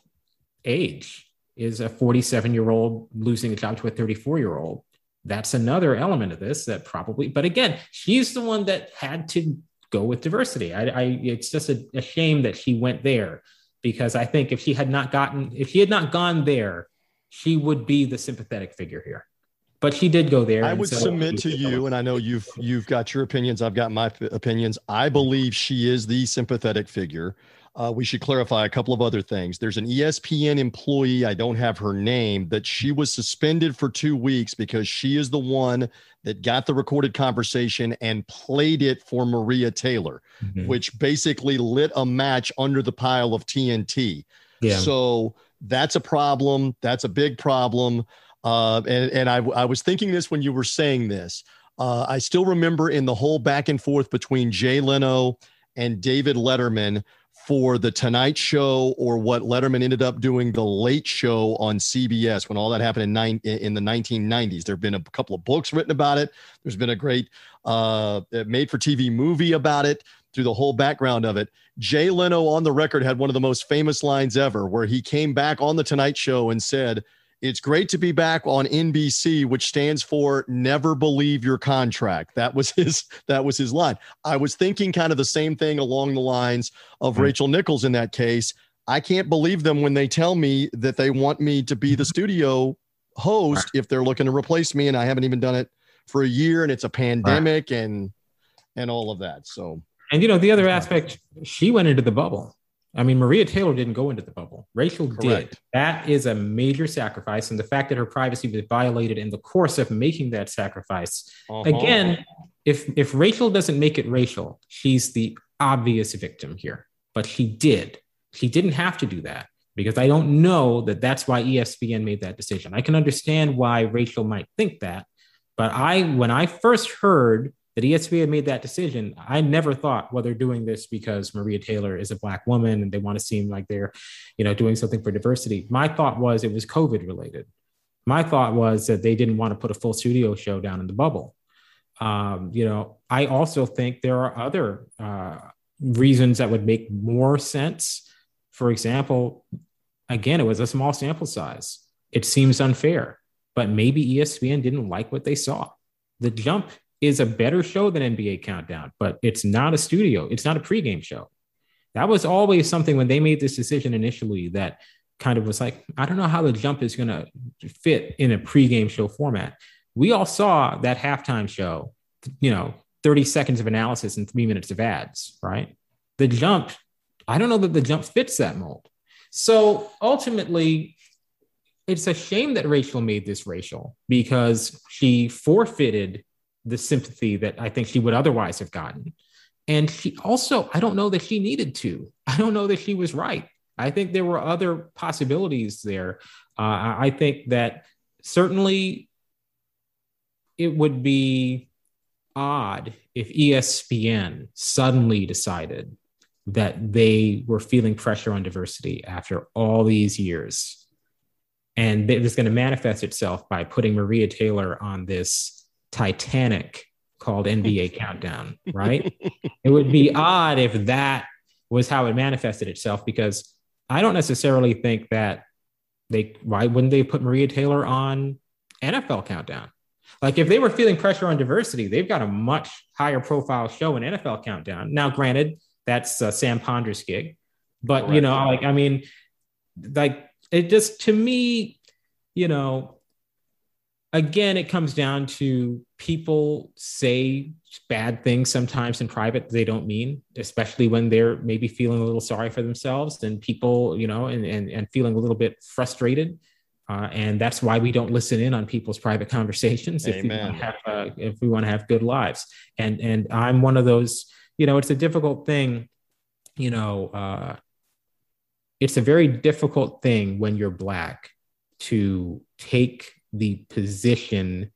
age is a 47 year old losing a job to a 34 year old. That's another element of this that probably, but again, she's the one that had to go with diversity. I, I it's just a, a shame that she went there because I think if she had not gotten, if she had not gone there, she would be the sympathetic figure here. But she did go there. I would so submit to you, and I know you've you've got your opinions. I've got my opinions. I believe she is the sympathetic figure uh, we should clarify a couple of other things. There's an ESPN employee, I don't have her name, that she was suspended for two weeks because she is the one that got the recorded conversation and played it for Maria Taylor, mm-hmm. which basically lit a match under the pile of TNT. Yeah. So that's a problem. That's a big problem. Uh, and and I, I was thinking this when you were saying this. Uh, I still remember in the whole back and forth between Jay Leno and David Letterman for the Tonight Show or what Letterman ended up doing the Late Show on CBS when all that happened in nine in the 1990s. There have been a couple of books written about it. There's been a great uh, made for TV movie about it through the whole background of it. Jay Leno on the record had one of the most famous lines ever, where he came back on the Tonight Show and said it's great to be back on NBC, which stands for never believe your contract. That was his that was his line. I was thinking kind of the same thing along the lines of mm-hmm. Rachel Nichols in that case. I can't believe them when they tell me that they want me to be the studio host if they're looking to replace me and I haven't even done it for a year and it's a pandemic and and all of that. So and you know the other aspect, she went into the bubble. I mean, Maria Taylor didn't go into the bubble. Rachel Correct. did. That is a major sacrifice. And the fact that her privacy was violated in the course of making that sacrifice. Uh-huh. Again, if if Rachel doesn't make it racial, she's the obvious victim here. But she did. She didn't have to do that because I don't know that that's why ESPN made that decision. I can understand why Rachel might think that, but I when I first heard that ESPN made that decision, I never thought, well, they're doing this because Maria Taylor is a black woman and they want to seem like they're, you know, doing something for diversity. My thought was it was COVID related. My thought was that they didn't want to put a full studio show down in the bubble. Um, you know, I also think there are other uh, reasons that would make more sense. For example, again, it was a small sample size. It seems unfair, but maybe ESPN didn't like what they saw. The jump is a better show than NBA Countdown, but it's not a studio. It's not a pregame show. That was always something when they made this decision initially that kind of was like, I don't know how the jump is going to fit in a pregame show format. We all saw that halftime show, you know, 30 seconds of analysis and three minutes of ads, right? The jump, I don't know that the jump fits that mold. So ultimately, it's a shame that Rachel made this racial because she forfeited the sympathy that I think she would otherwise have gotten. And she also, I don't know that she needed to. I don't know that she was right. I think there were other possibilities there. Uh, I think that certainly it would be odd if ESPN suddenly decided that they were feeling pressure on diversity after all these years. And it was going to manifest itself by putting Maria Taylor on this Titanic called NBA Countdown, right? it would be odd if that was how it manifested itself because I don't necessarily think that they why wouldn't they put Maria Taylor on NFL Countdown? Like if they were feeling pressure on diversity, they've got a much higher profile show in NFL Countdown. Now, granted, that's uh, Sam Ponder's gig, but you know, like I mean, like it just to me, you know, again, it comes down to people say bad things sometimes in private they don't mean, especially when they're maybe feeling a little sorry for themselves and people, you know, and and, and feeling a little bit frustrated. Uh, and that's why we don't listen in on people's private conversations if we, want to have, uh, if we want to have good lives. And and I'm one of those. You know, it's a difficult thing. You know, uh, it's a very difficult thing when you're black to take the position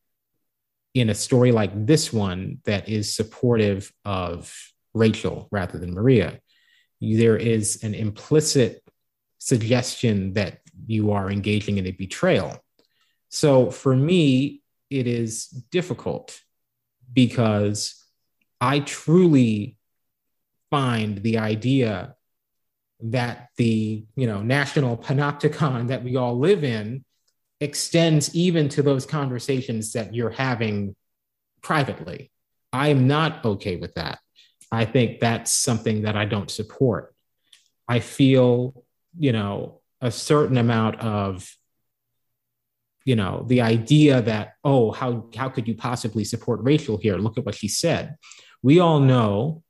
in a story like this one that is supportive of Rachel rather than Maria. There is an implicit suggestion that you are engaging in a betrayal. So for me, it is difficult because I truly find the idea that the you know national panopticon that we all live in extends even to those conversations that you're having privately. I'm not okay with that. I think that's something that I don't support. I feel, you know, a certain amount of, you know, the idea that, oh, how, how could you possibly support Rachel here? Look at what she said. We all know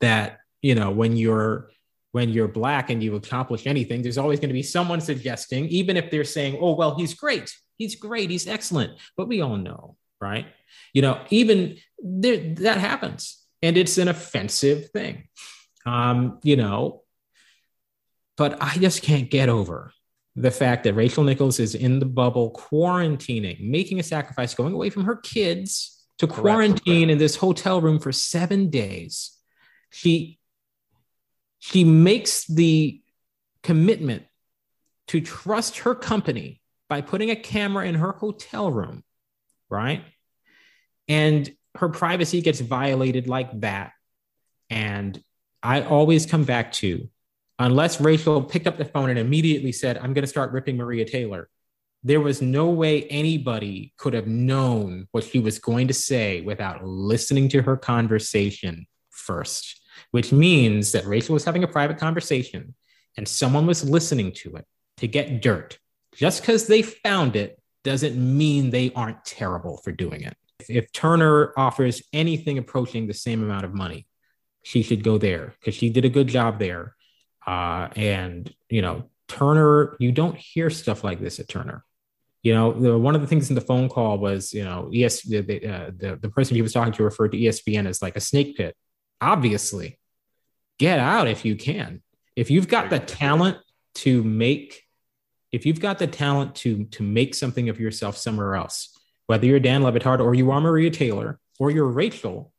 that, you know, when you're when you're black and you accomplish anything, there's always going to be someone suggesting, even if they're saying, oh, well, he's great, he's great, he's excellent. But we all know, right? You know, even there, that happens. And it's an offensive thing. Um, you know, but I just can't get over the fact that Rachel Nichols is in the bubble, quarantining, making a sacrifice, going away from her kids to quarantine in this hotel room for seven days. She she makes the commitment to trust her company by putting a camera in her hotel room, right? And her privacy gets violated like that. And I always come back to unless Rachel picked up the phone and immediately said, I'm going to start ripping Maria Taylor, there was no way anybody could have known what she was going to say without listening to her conversation first which means that Rachel was having a private conversation and someone was listening to it to get dirt. Just because they found it doesn't mean they aren't terrible for doing it. If Turner offers anything approaching the same amount of money, she should go there because she did a good job there. Uh, and, you know, Turner, you don't hear stuff like this at Turner. You know, the, one of the things in the phone call was, you know, ES, the, uh, the, the person he was talking to referred to ESPN as like a snake pit obviously get out if you can. If you've got the talent to make if you've got the talent to to make something of yourself somewhere else whether you're dan le batard or you are maria taylor or you're rachel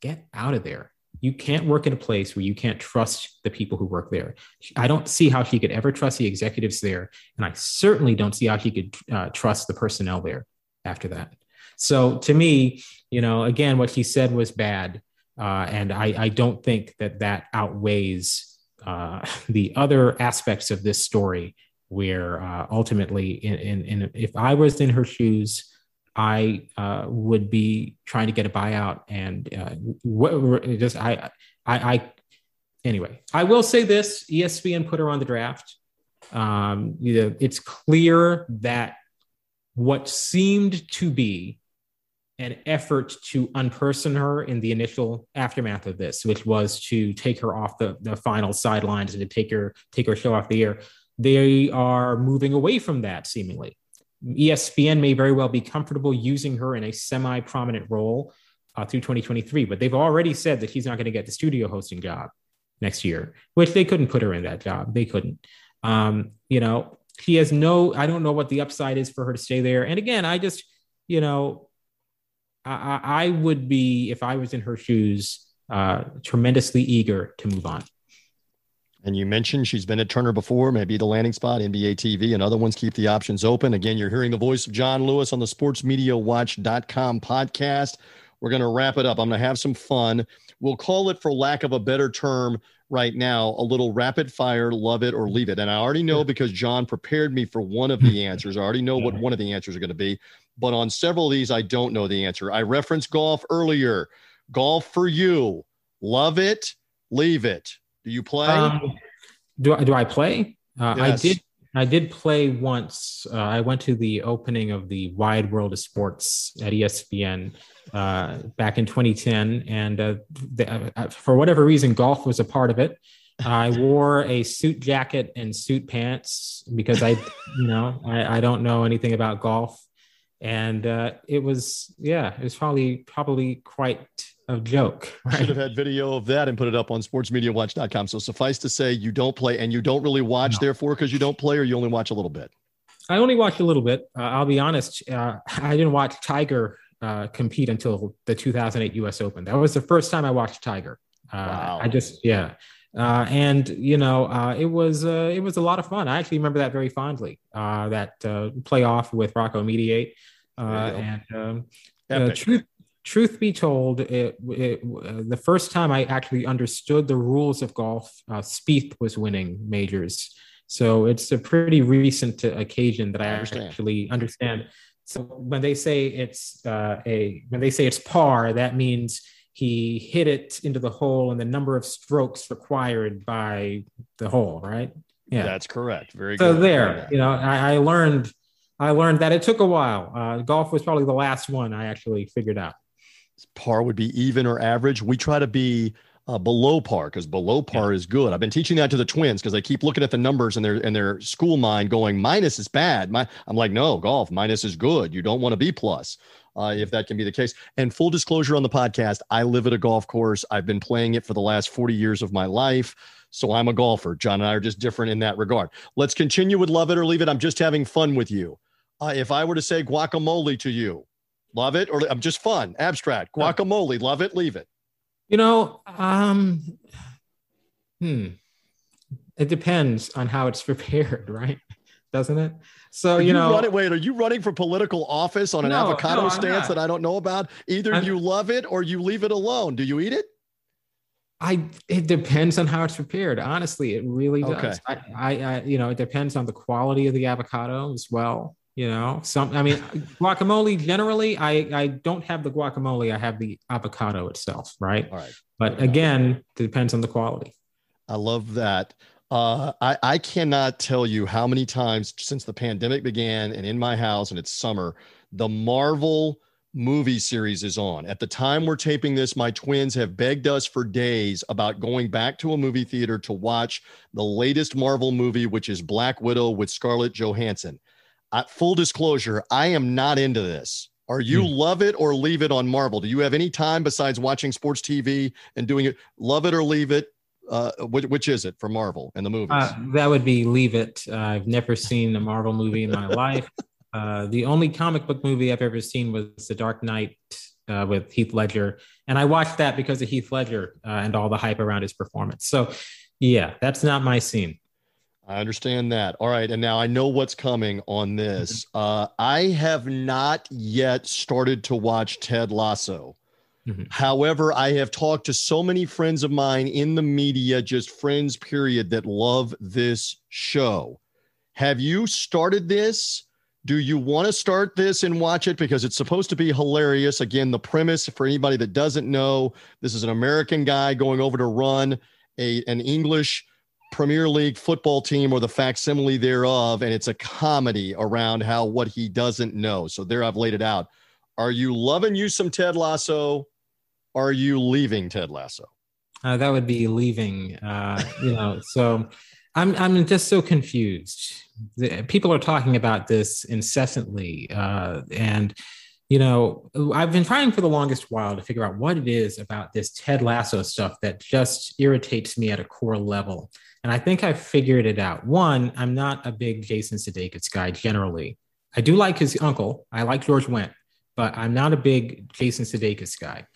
get out of there. You can't work in a place where you can't trust the people who work there. I don't see how she could ever trust the executives there and i certainly don't see how she could uh, trust the personnel there after that. So to me you know again what she said was bad uh, and I, I, don't think that that outweighs uh, the other aspects of this story, where uh, ultimately, in, in, in, if I was in her shoes, I uh, would be trying to get a buyout. And uh, what, just I, I, I, anyway, I will say this: ESPN put her on the draft. Um, you know, it's clear that what seemed to be an effort to unperson her in the initial aftermath of this, which was to take her off the, the final sidelines and to take her take her show off the air. They are moving away from that seemingly. ESPN may very well be comfortable using her in a semi-prominent role uh, through 2023, but they've already said that she's not going to get the studio hosting job next year, which they couldn't put her in that job. They couldn't. Um, you know, she has no. I don't know what the upside is for her to stay there. And again, I just, you know, I, I would be, if I was in her shoes, uh, tremendously eager to move on. And you mentioned she's been at Turner before, maybe the landing spot, NBA TV, and other ones keep the options open. Again, you're hearing the voice of John Lewis on the sportsmediawatch.com podcast. We're going to wrap it up. I'm going to have some fun. We'll call it, for lack of a better term, right now, a little rapid fire, love it or leave it. And I already know because John prepared me for one of the answers. I already know what one of the answers are going to be but on several of these, I don't know the answer. I referenced golf earlier. Golf for you. Love it, leave it. Do you play? Um, do, do I play? Uh, yes. I did. I did play once. Uh, I went to the opening of the Wide World of Sports at ESPN uh, back in 2010, and uh, the, uh, for whatever reason, golf was a part of it. I wore a suit jacket and suit pants because I, you know, I, I don't know anything about golf, and uh, it was yeah, it was probably probably quite a joke. Right? Should have had video of that and put it up on sportsmediawatch.com. So suffice to say, you don't play and you don't really watch, no. therefore, because you don't play or you only watch a little bit. I only watched a little bit. Uh, I'll be honest. Uh, I didn't watch Tiger uh, compete until the 2008 U.S. Open. That was the first time I watched Tiger. Uh, wow. I just yeah. Uh, and you know, uh, it was uh, it was a lot of fun. I actually remember that very fondly. Uh, that uh, playoff with Rocco Mediate, uh, and um, truth truth be told, it, it, the first time I actually understood the rules of golf, Spieth was winning majors. So it's a pretty recent occasion that I, I understand. actually understand. So when they say it's a when they say it's par, that means he hit it into the hole and the number of strokes required by the hole, right? Yeah, that's correct. Very so good. So there, you know, I, I, learned, I learned that it took a while. Uh, golf was probably the last one I actually figured out. Par would be even or average. We try to be uh, below par because below par yeah. is good. I've been teaching that to the twins because they keep looking at the numbers in their in their school mind, going minus is bad. My, I'm like, no, golf minus is good. You don't want to be plus uh, if that can be the case. And full disclosure on the podcast, I live at a golf course. I've been playing it for the last 40 years of my life. So I'm a golfer. John and I are just different in that regard. Let's continue with love it or leave it. I'm just having fun with you. Uh, if I were to say guacamole to you, love it or I'm just fun, abstract, guacamole, love it, leave it. You know, um, hmm, it depends on how it's prepared, right? Doesn't it? So are you, know, running, wait, are you running for political office on an no, avocado no, stance that I don't know about? Either I'm, you love it or you leave it alone. Do you eat it? I it depends on how it's prepared. Honestly, it really does. Okay. I, I, I, you know, it depends on the quality of the avocado as well. You know, some I mean guacamole generally, I I don't have the guacamole, I have the avocado itself, right? All right. But again, it depends on the quality. I love that. Uh, I, I cannot tell you how many times since the pandemic began and in my house and it's summer, the Marvel movie series is on. At the time we're taping this, my twins have begged us for days about going back to a movie theater to watch the latest Marvel movie, which is Black Widow with Scarlett Johansson. Uh, full disclosure, I am not into this. Are you hmm. love it or leave it on Marvel? Do you have any time besides watching sports TV and doing it? Love it or leave it? Uh, which, which, is it for Marvel and the movies? Uh, that would be Leave It. Uh, I've never seen a Marvel movie in my life. Uh, the only comic book movie I've ever seen was The Dark Knight uh, with Heath Ledger, and I watched that because of Heath Ledger uh, and all the hype around his performance. So, yeah, that's not my scene. I understand that. All right, and now I know what's coming on this. Mm-hmm. I have not yet started to watch Ted Lasso. Mm-hmm. However, I have talked to so many friends of mine in the media, just friends, period, that love this show. Have you started this? Do you want to start this and watch it because it's supposed to be hilarious? Again, the premise for anybody that doesn't know, this is an American guy going over to run a an English Premier League football team or the facsimile thereof, and it's a comedy around how what he doesn't know. So there, I've laid it out. Are you loving you some Ted Lasso? Are you leaving Ted Lasso? Uh, that would be leaving. Uh, you know, so I'm I'm just so confused. The, people are talking about this incessantly, uh, and you know, I've been trying for the longest while to figure out what it is about this Ted Lasso stuff that just irritates me at a core level. And I think I've figured it out. One, I'm not a big Jason Sudeikis guy generally. I do like his uncle. I like George Wendt, but I'm not a big Jason Sudeikis guy.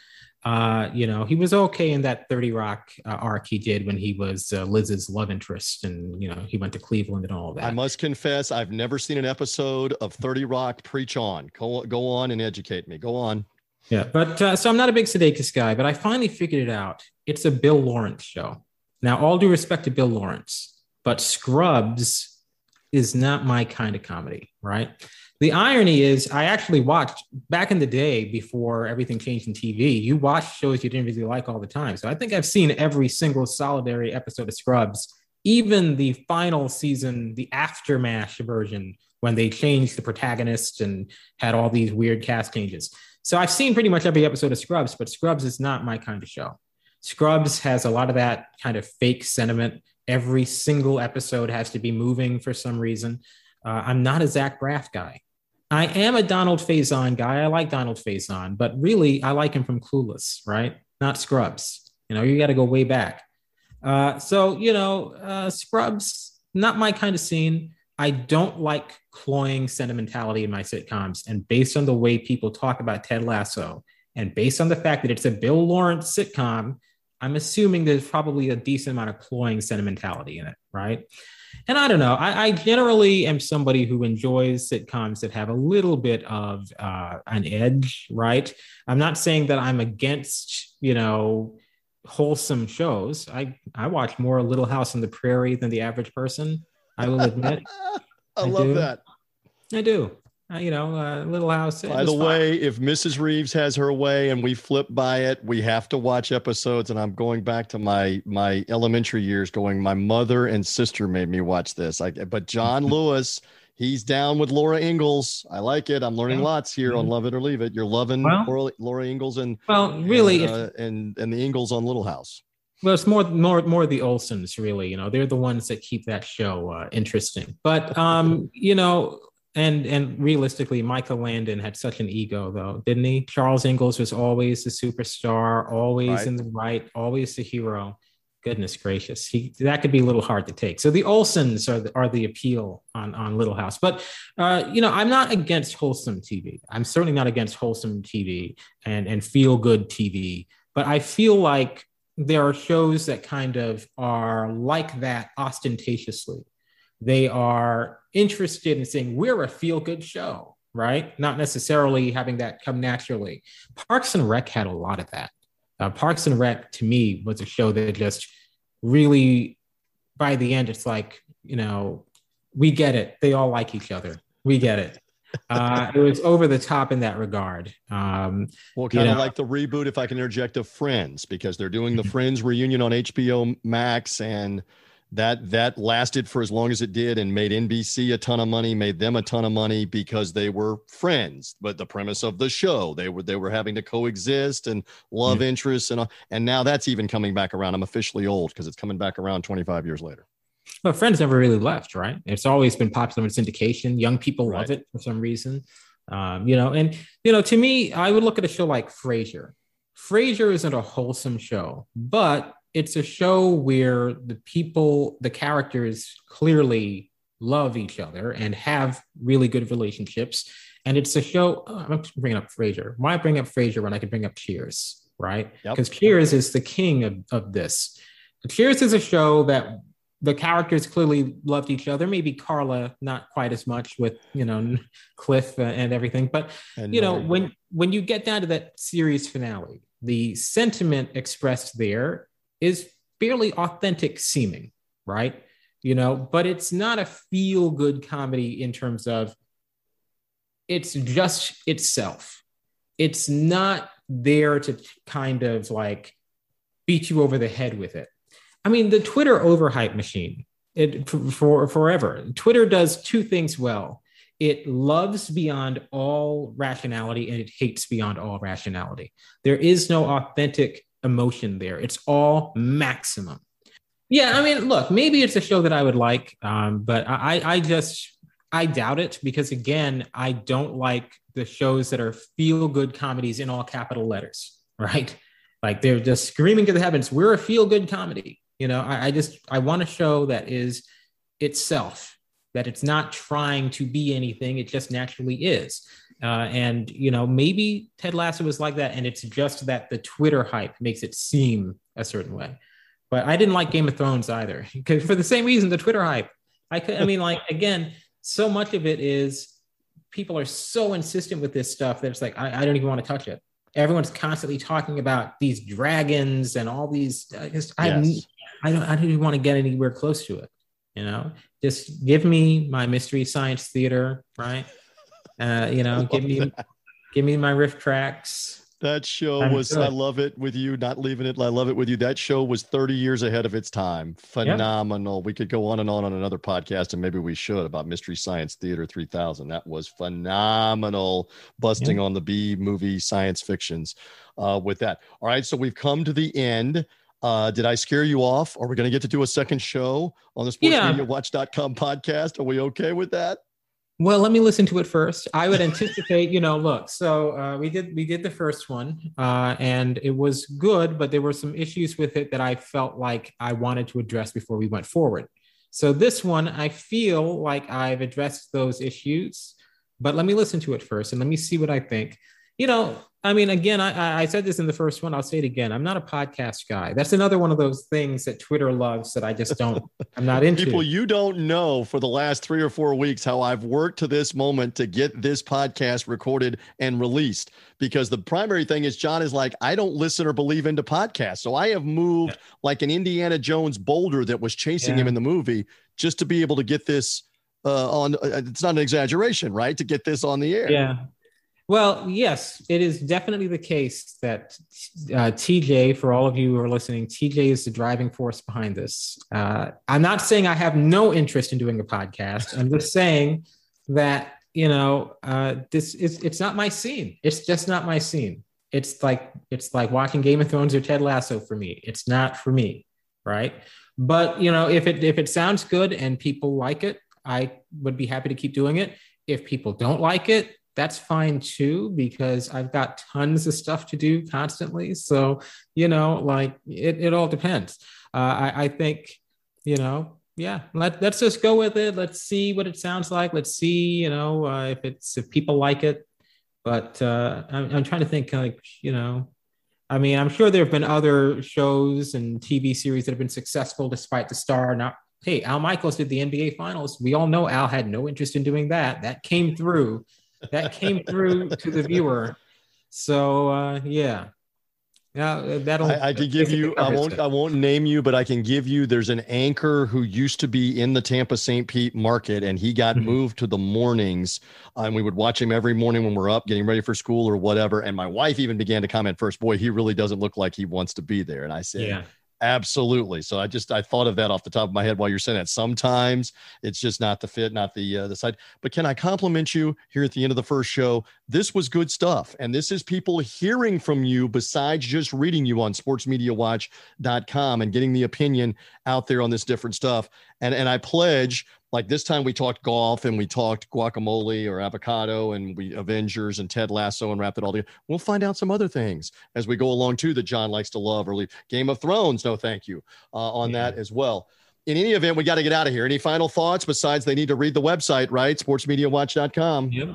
Uh, you know, he was okay in that 30 Rock uh, arc he did when he was uh, Liz's love interest and, you know, he went to Cleveland and all that. I must confess, I've never seen an episode of 30 Rock preach on. Go, go on and educate me. Go on. Yeah. But uh, so I'm not a big Sudeikis guy, but I finally figured it out. It's a Bill Lawrence show. Now, all due respect to Bill Lawrence, but Scrubs is not my kind of comedy, right? The irony is, I actually watched back in the day before everything changed in TV. You watched shows you didn't really like all the time. So I think I've seen every single solitary episode of Scrubs even the final season, the aftermath version, when they changed the protagonist and had all these weird cast changes. So I've seen pretty much every episode of Scrubs, but Scrubs is not my kind of show. Scrubs has a lot of that kind of fake sentiment. Every single episode has to be moving for some reason. Uh, I'm not a Zach Braff guy. I am a Donald Faison guy. I like Donald Faison, but really, I like him from Clueless, right? Not Scrubs. You know, you got to go way back. Uh, so, you know, uh, Scrubs, not my kind of scene. I don't like cloying sentimentality in my sitcoms. And based on the way people talk about Ted Lasso, and based on the fact that it's a Bill Lawrence sitcom, I'm assuming there's probably a decent amount of cloying sentimentality in it, right? And I don't know. I, I generally am somebody who enjoys sitcoms that have a little bit of uh, an edge, right? I'm not saying that I'm against, you know, wholesome shows. I I watch more Little House on the Prairie than the average person. I will admit. I, I love do. that. I do. Uh, you know, uh, Little House. By the way, if Mrs. Reeves has her way and we flip by it, we have to watch episodes. And I'm going back to my my elementary years. Going, my mother and sister made me watch this. I, but John Lewis, he's down with Laura Ingalls. I like it. I'm learning Yeah. lots here on Mhm. Love It or Leave It. You're loving Well- Laura, Laura Ingalls and well, really, and, if- uh, and and the Ingalls on Little House. Well, it's more, more, more the Olesons, really. You know, they're the ones that keep that show uh, interesting. But um, you know, and and realistically, Michael Landon had such an ego, though, didn't he? Charles Ingalls was always the superstar, always Right. in the right, always the hero. Goodness gracious, he that could be a little hard to take. So the Olesons are the, are the appeal on on Little House. But uh, you know, I'm not against wholesome TV. I'm certainly not against wholesome TV and and feel good TV. But I feel like there are shows that kind of are like that ostentatiously. They are interested in saying, we're a feel good show, right? Not necessarily having that come naturally. Parks and Rec had a lot of that. Uh, Parks and Rec, to me, was a show that just really, by the end, it's like, you know, we get it. They all like each other. We get it. Uh, it was over the top in that regard. Um, Well, kind of know- like the reboot, if I can interject, of Friends, because they're doing Mm-hmm. the Friends reunion on HBO Max, and that that lasted for as long as it did, and made NBC a ton of money, made them a ton of money because they were friends. But the premise of the show, they were they were having to coexist and love Mm-hmm. interests, and and now that's even coming back around. I'm officially old because it's coming back around 25 years later. But Friends never really left, right? It's always been popular in syndication. Young people love Right. it for some reason. Um, you know, and you know, to me, I would look at a show like Frasier. Frasier isn't a wholesome show, but it's a show where the people, the characters clearly love each other and have really good relationships. And it's a show. oh, I'm bringing up Frasier. Why bring up Frasier when I could bring up Cheers, right? Yep. Because Cheers is the king of, of this. Cheers is a show that the characters clearly loved each other. Maybe Carla not quite as much with you know Cliff and everything, but And you know when when you get down to that series finale, the sentiment expressed there is fairly authentic seeming, right? You know, but it's not a feel good comedy in terms of it's just itself. It's not there to kind of like beat you over the head with it. I mean, the Twitter overhype machine, it for, for forever. Twitter does two things well. It loves beyond all rationality and it hates beyond all rationality. There is no authentic emotion there. It's all maximum. Yeah, I mean, look, maybe it's a show that I would like, um, but I, I just I doubt it because again, I don't like the shows that are feel good comedies in all capital letters, right? Like they're just screaming to the heavens, we're a feel good comedy. You know, I, I just I want a show that is itself, that it's not trying to be anything, it just naturally is. Uh, and you know, maybe Ted Lasso was like that, and it's just that the Twitter hype makes it seem a certain way. But I didn't like Game of Thrones either, because for the same reason, the Twitter hype. I could, I mean, like again, so much of it is people are so insistent with this stuff that it's like I, I don't even want to touch it. Everyone's constantly talking about these dragons and all these. I just, I, Yes. I don't, I don't even want to get anywhere close to it. You know, just give me my mystery science theater, right? Uh, you know, give me, give me my RiffTrax. That show I'm was, good. I love it with you, not leaving it. I love it with you. That show was 30 years ahead of its time. Phenomenal. We could go on and on on another podcast, and maybe we should about Mystery Science Theater 3000. That was phenomenal, busting on the B movie science fictions uh, with that. All right. So we've come to the end. Uh, did I scare you off? Are we going to get to do a second show on the Yeah. sportsmediawatch.com podcast? Are we okay with that? Well, let me listen to it first. I would anticipate, you know, look. So uh, we did we did the first one, uh, and it was good, but there were some issues with it that I felt like I wanted to address before we went forward. So this one, I feel like I've addressed those issues, but let me listen to it first and let me see what I think. You know, I mean, again, I, I- said this in the first one. I'll say it again. I'm not a podcast guy. That's another one of those things that Twitter loves that I just don't. I'm not into. People, you don't know for the last three or four weeks how I've worked to this moment to get this podcast recorded and released. Because the primary thing is, John is like, I don't listen or believe into podcasts. So I have moved like an Indiana Jones boulder that was chasing him in the movie just to be able to get this uh, on. Uh, it's not an exaggeration, right? To get this on the air. Yeah. Well, yes, it is definitely the case that uh, TJ, for all of you who are listening, TJ is the driving force behind this. Uh, I'm not saying I have no interest in doing a podcast. I'm just saying that you know uh, this is it's not my scene. It's just not my scene. It's like it's like watching Game of Thrones or Ted Lasso for me. It's not for me, right? But you know, if it if it sounds good and people like it, I would be happy to keep doing it. If people don't like it, that's fine too because I've got tons of stuff to do constantly. So, you know, like it, it all depends. Uh, I, I think, you know, yeah, let, let's just go with it. Let's see what it sounds like. Let's see, you know, uh, if it's, if people like it. But uh, I'm, I'm trying to think like, you know, I mean, I'm sure there have been other shows and TV series that have been successful despite the star not. Hey, Al Michaels did the NBA Finals. We all know Al had no interest in doing that. That came through. That came through to the viewer. So uh, yeah, yeah, that'll. I, I can give you. I won't. I won't name you, but I can give you. There's an anchor who used to be in the Tampa St. Pete market, and he got Mhm. moved to the mornings. uh, And we would watch him every morning when we're up, getting ready for school or whatever. And my wife even began to comment first, "Boy, he really doesn't look like he wants to be there." And I said, Yeah, Absolutely. So I just I thought of that off the top of my head while you're saying that. Sometimes it's just not the fit, not the uh, the side. But can I compliment you here at the end of the first show? This was good stuff, and this is people hearing from you besides just reading you on SportsMediaWatch.com and getting the opinion out there on this different stuff. And and I pledge. Like this time we talked golf and we talked guacamole or avocado and we Avengers and Ted Lasso and wrapped it all together. We'll find out some other things as we go along too that John likes to love or leave. Game of Thrones, no thank you uh, on Yeah. that as well. In any event, we got to get out of here. Any final thoughts besides they need to read the website, right? Sportsmediawatch.com. yeah.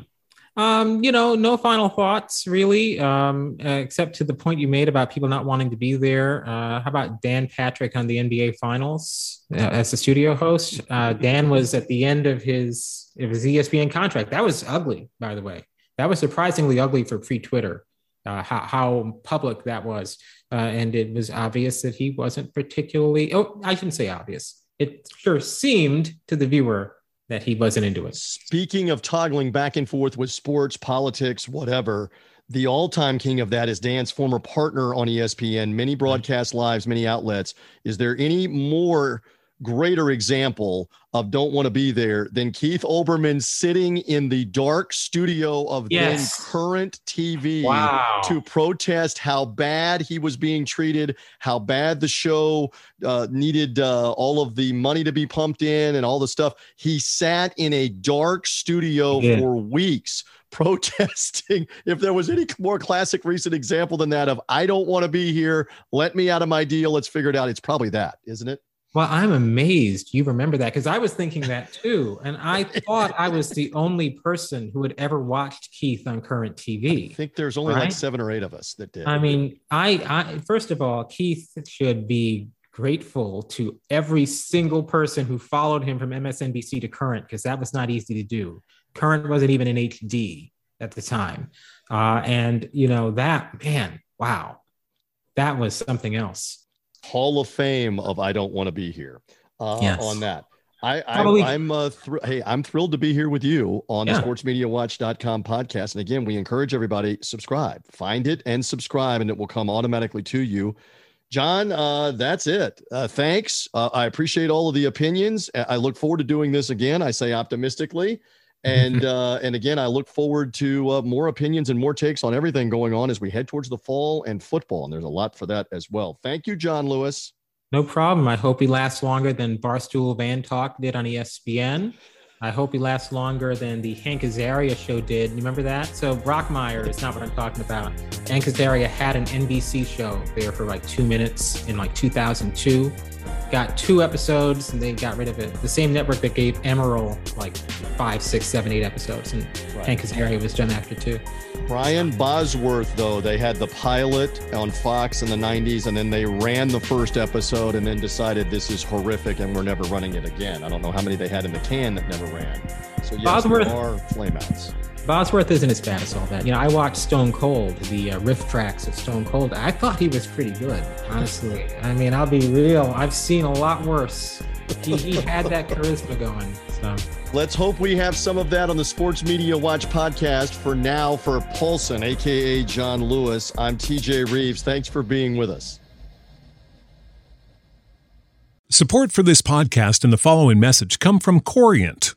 Um, you know, no final thoughts really, um, except to the point you made about people not wanting to be there. Uh, how about Dan Patrick on the NBA Finals uh, as the studio host? Uh, Dan was at the end of his of his ESPN contract. That was ugly, by the way. That was surprisingly ugly for pre-Twitter. Uh, how, how public that was, uh, and it was obvious that he wasn't particularly. Oh, I shouldn't say obvious. It sure seemed to the viewer that he wasn't into it. Speaking of toggling back and forth with sports, politics, whatever, the all time king of that is Dan's former partner on ESPN, many broadcast lives, many outlets. Is there any more greater example of don't want to be there than Keith Olbermann sitting in the dark studio of Yes. then current TV Wow. to protest how bad he was being treated, how bad the show uh, needed uh, all of the money to be pumped in and all the stuff. He sat in a dark studio did. for weeks protesting. if there was any more classic recent example than that of I don't want to be here, let me out of my deal, let's figure it out. It's probably that, isn't it? Well, I'm amazed you remember that because I was thinking that too. And I thought I was the only person who had ever watched Keith on current TV. I think there's only like seven or eight of us that did. I mean, I, I first of all, Keith should be grateful to every single person who followed him from MSNBC to current because that was not easy to do. Current wasn't even in HD at the time. Uh, and, you know, that, man, wow, that was something else. Hall of Fame of I don't want to be here uh, Yes. on that. I, I, I'm uh, thr- hey, I'm thrilled to be here with you on Yeah. the sportsmediawatch.com podcast. And again, we encourage everybody subscribe, find it and subscribe, and it will come automatically to you. John, uh, that's it. Uh, thanks. Uh, I appreciate all of the opinions. I I look forward to doing this again. I say optimistically. And uh, and again, I look forward to uh, more opinions and more takes on everything going on as we head towards the fall and football. And there's a lot for that as well. Thank you, John Lewis. No problem. I hope he lasts longer than Barstool Van Talk did on ESPN. I hope he lasts longer than the Hank Azaria show did. You remember that? So Brockmire is not what I'm talking about. Hank Azaria had an NBC show there for like two minutes in like 2002. Got two episodes and they got rid of it. The same network that gave Emeril like five, six, seven, eight episodes, and Hank Azaria was done after two. Brian Bosworth, though, they had the pilot on Fox in the 90s, and then they ran the first episode and then decided this is horrific and we're never running it again. I don't know how many they had in the can that never ran. So, yes, Bosworth- there are flameouts. Bosworth isn't as bad as all that. You know, I watched Stone Cold, the uh, RiffTrax of Stone Cold. I thought he was pretty good, honestly. I mean, I'll be real. I've seen a lot worse. He, he had that charisma going. So Let's hope we have some of that on the Sports Media Watch podcast. For now, for Paulsen, aka John Lewis, I'm TJ Reeves. Thanks for being with us. Support for this podcast and the following message come from Corient.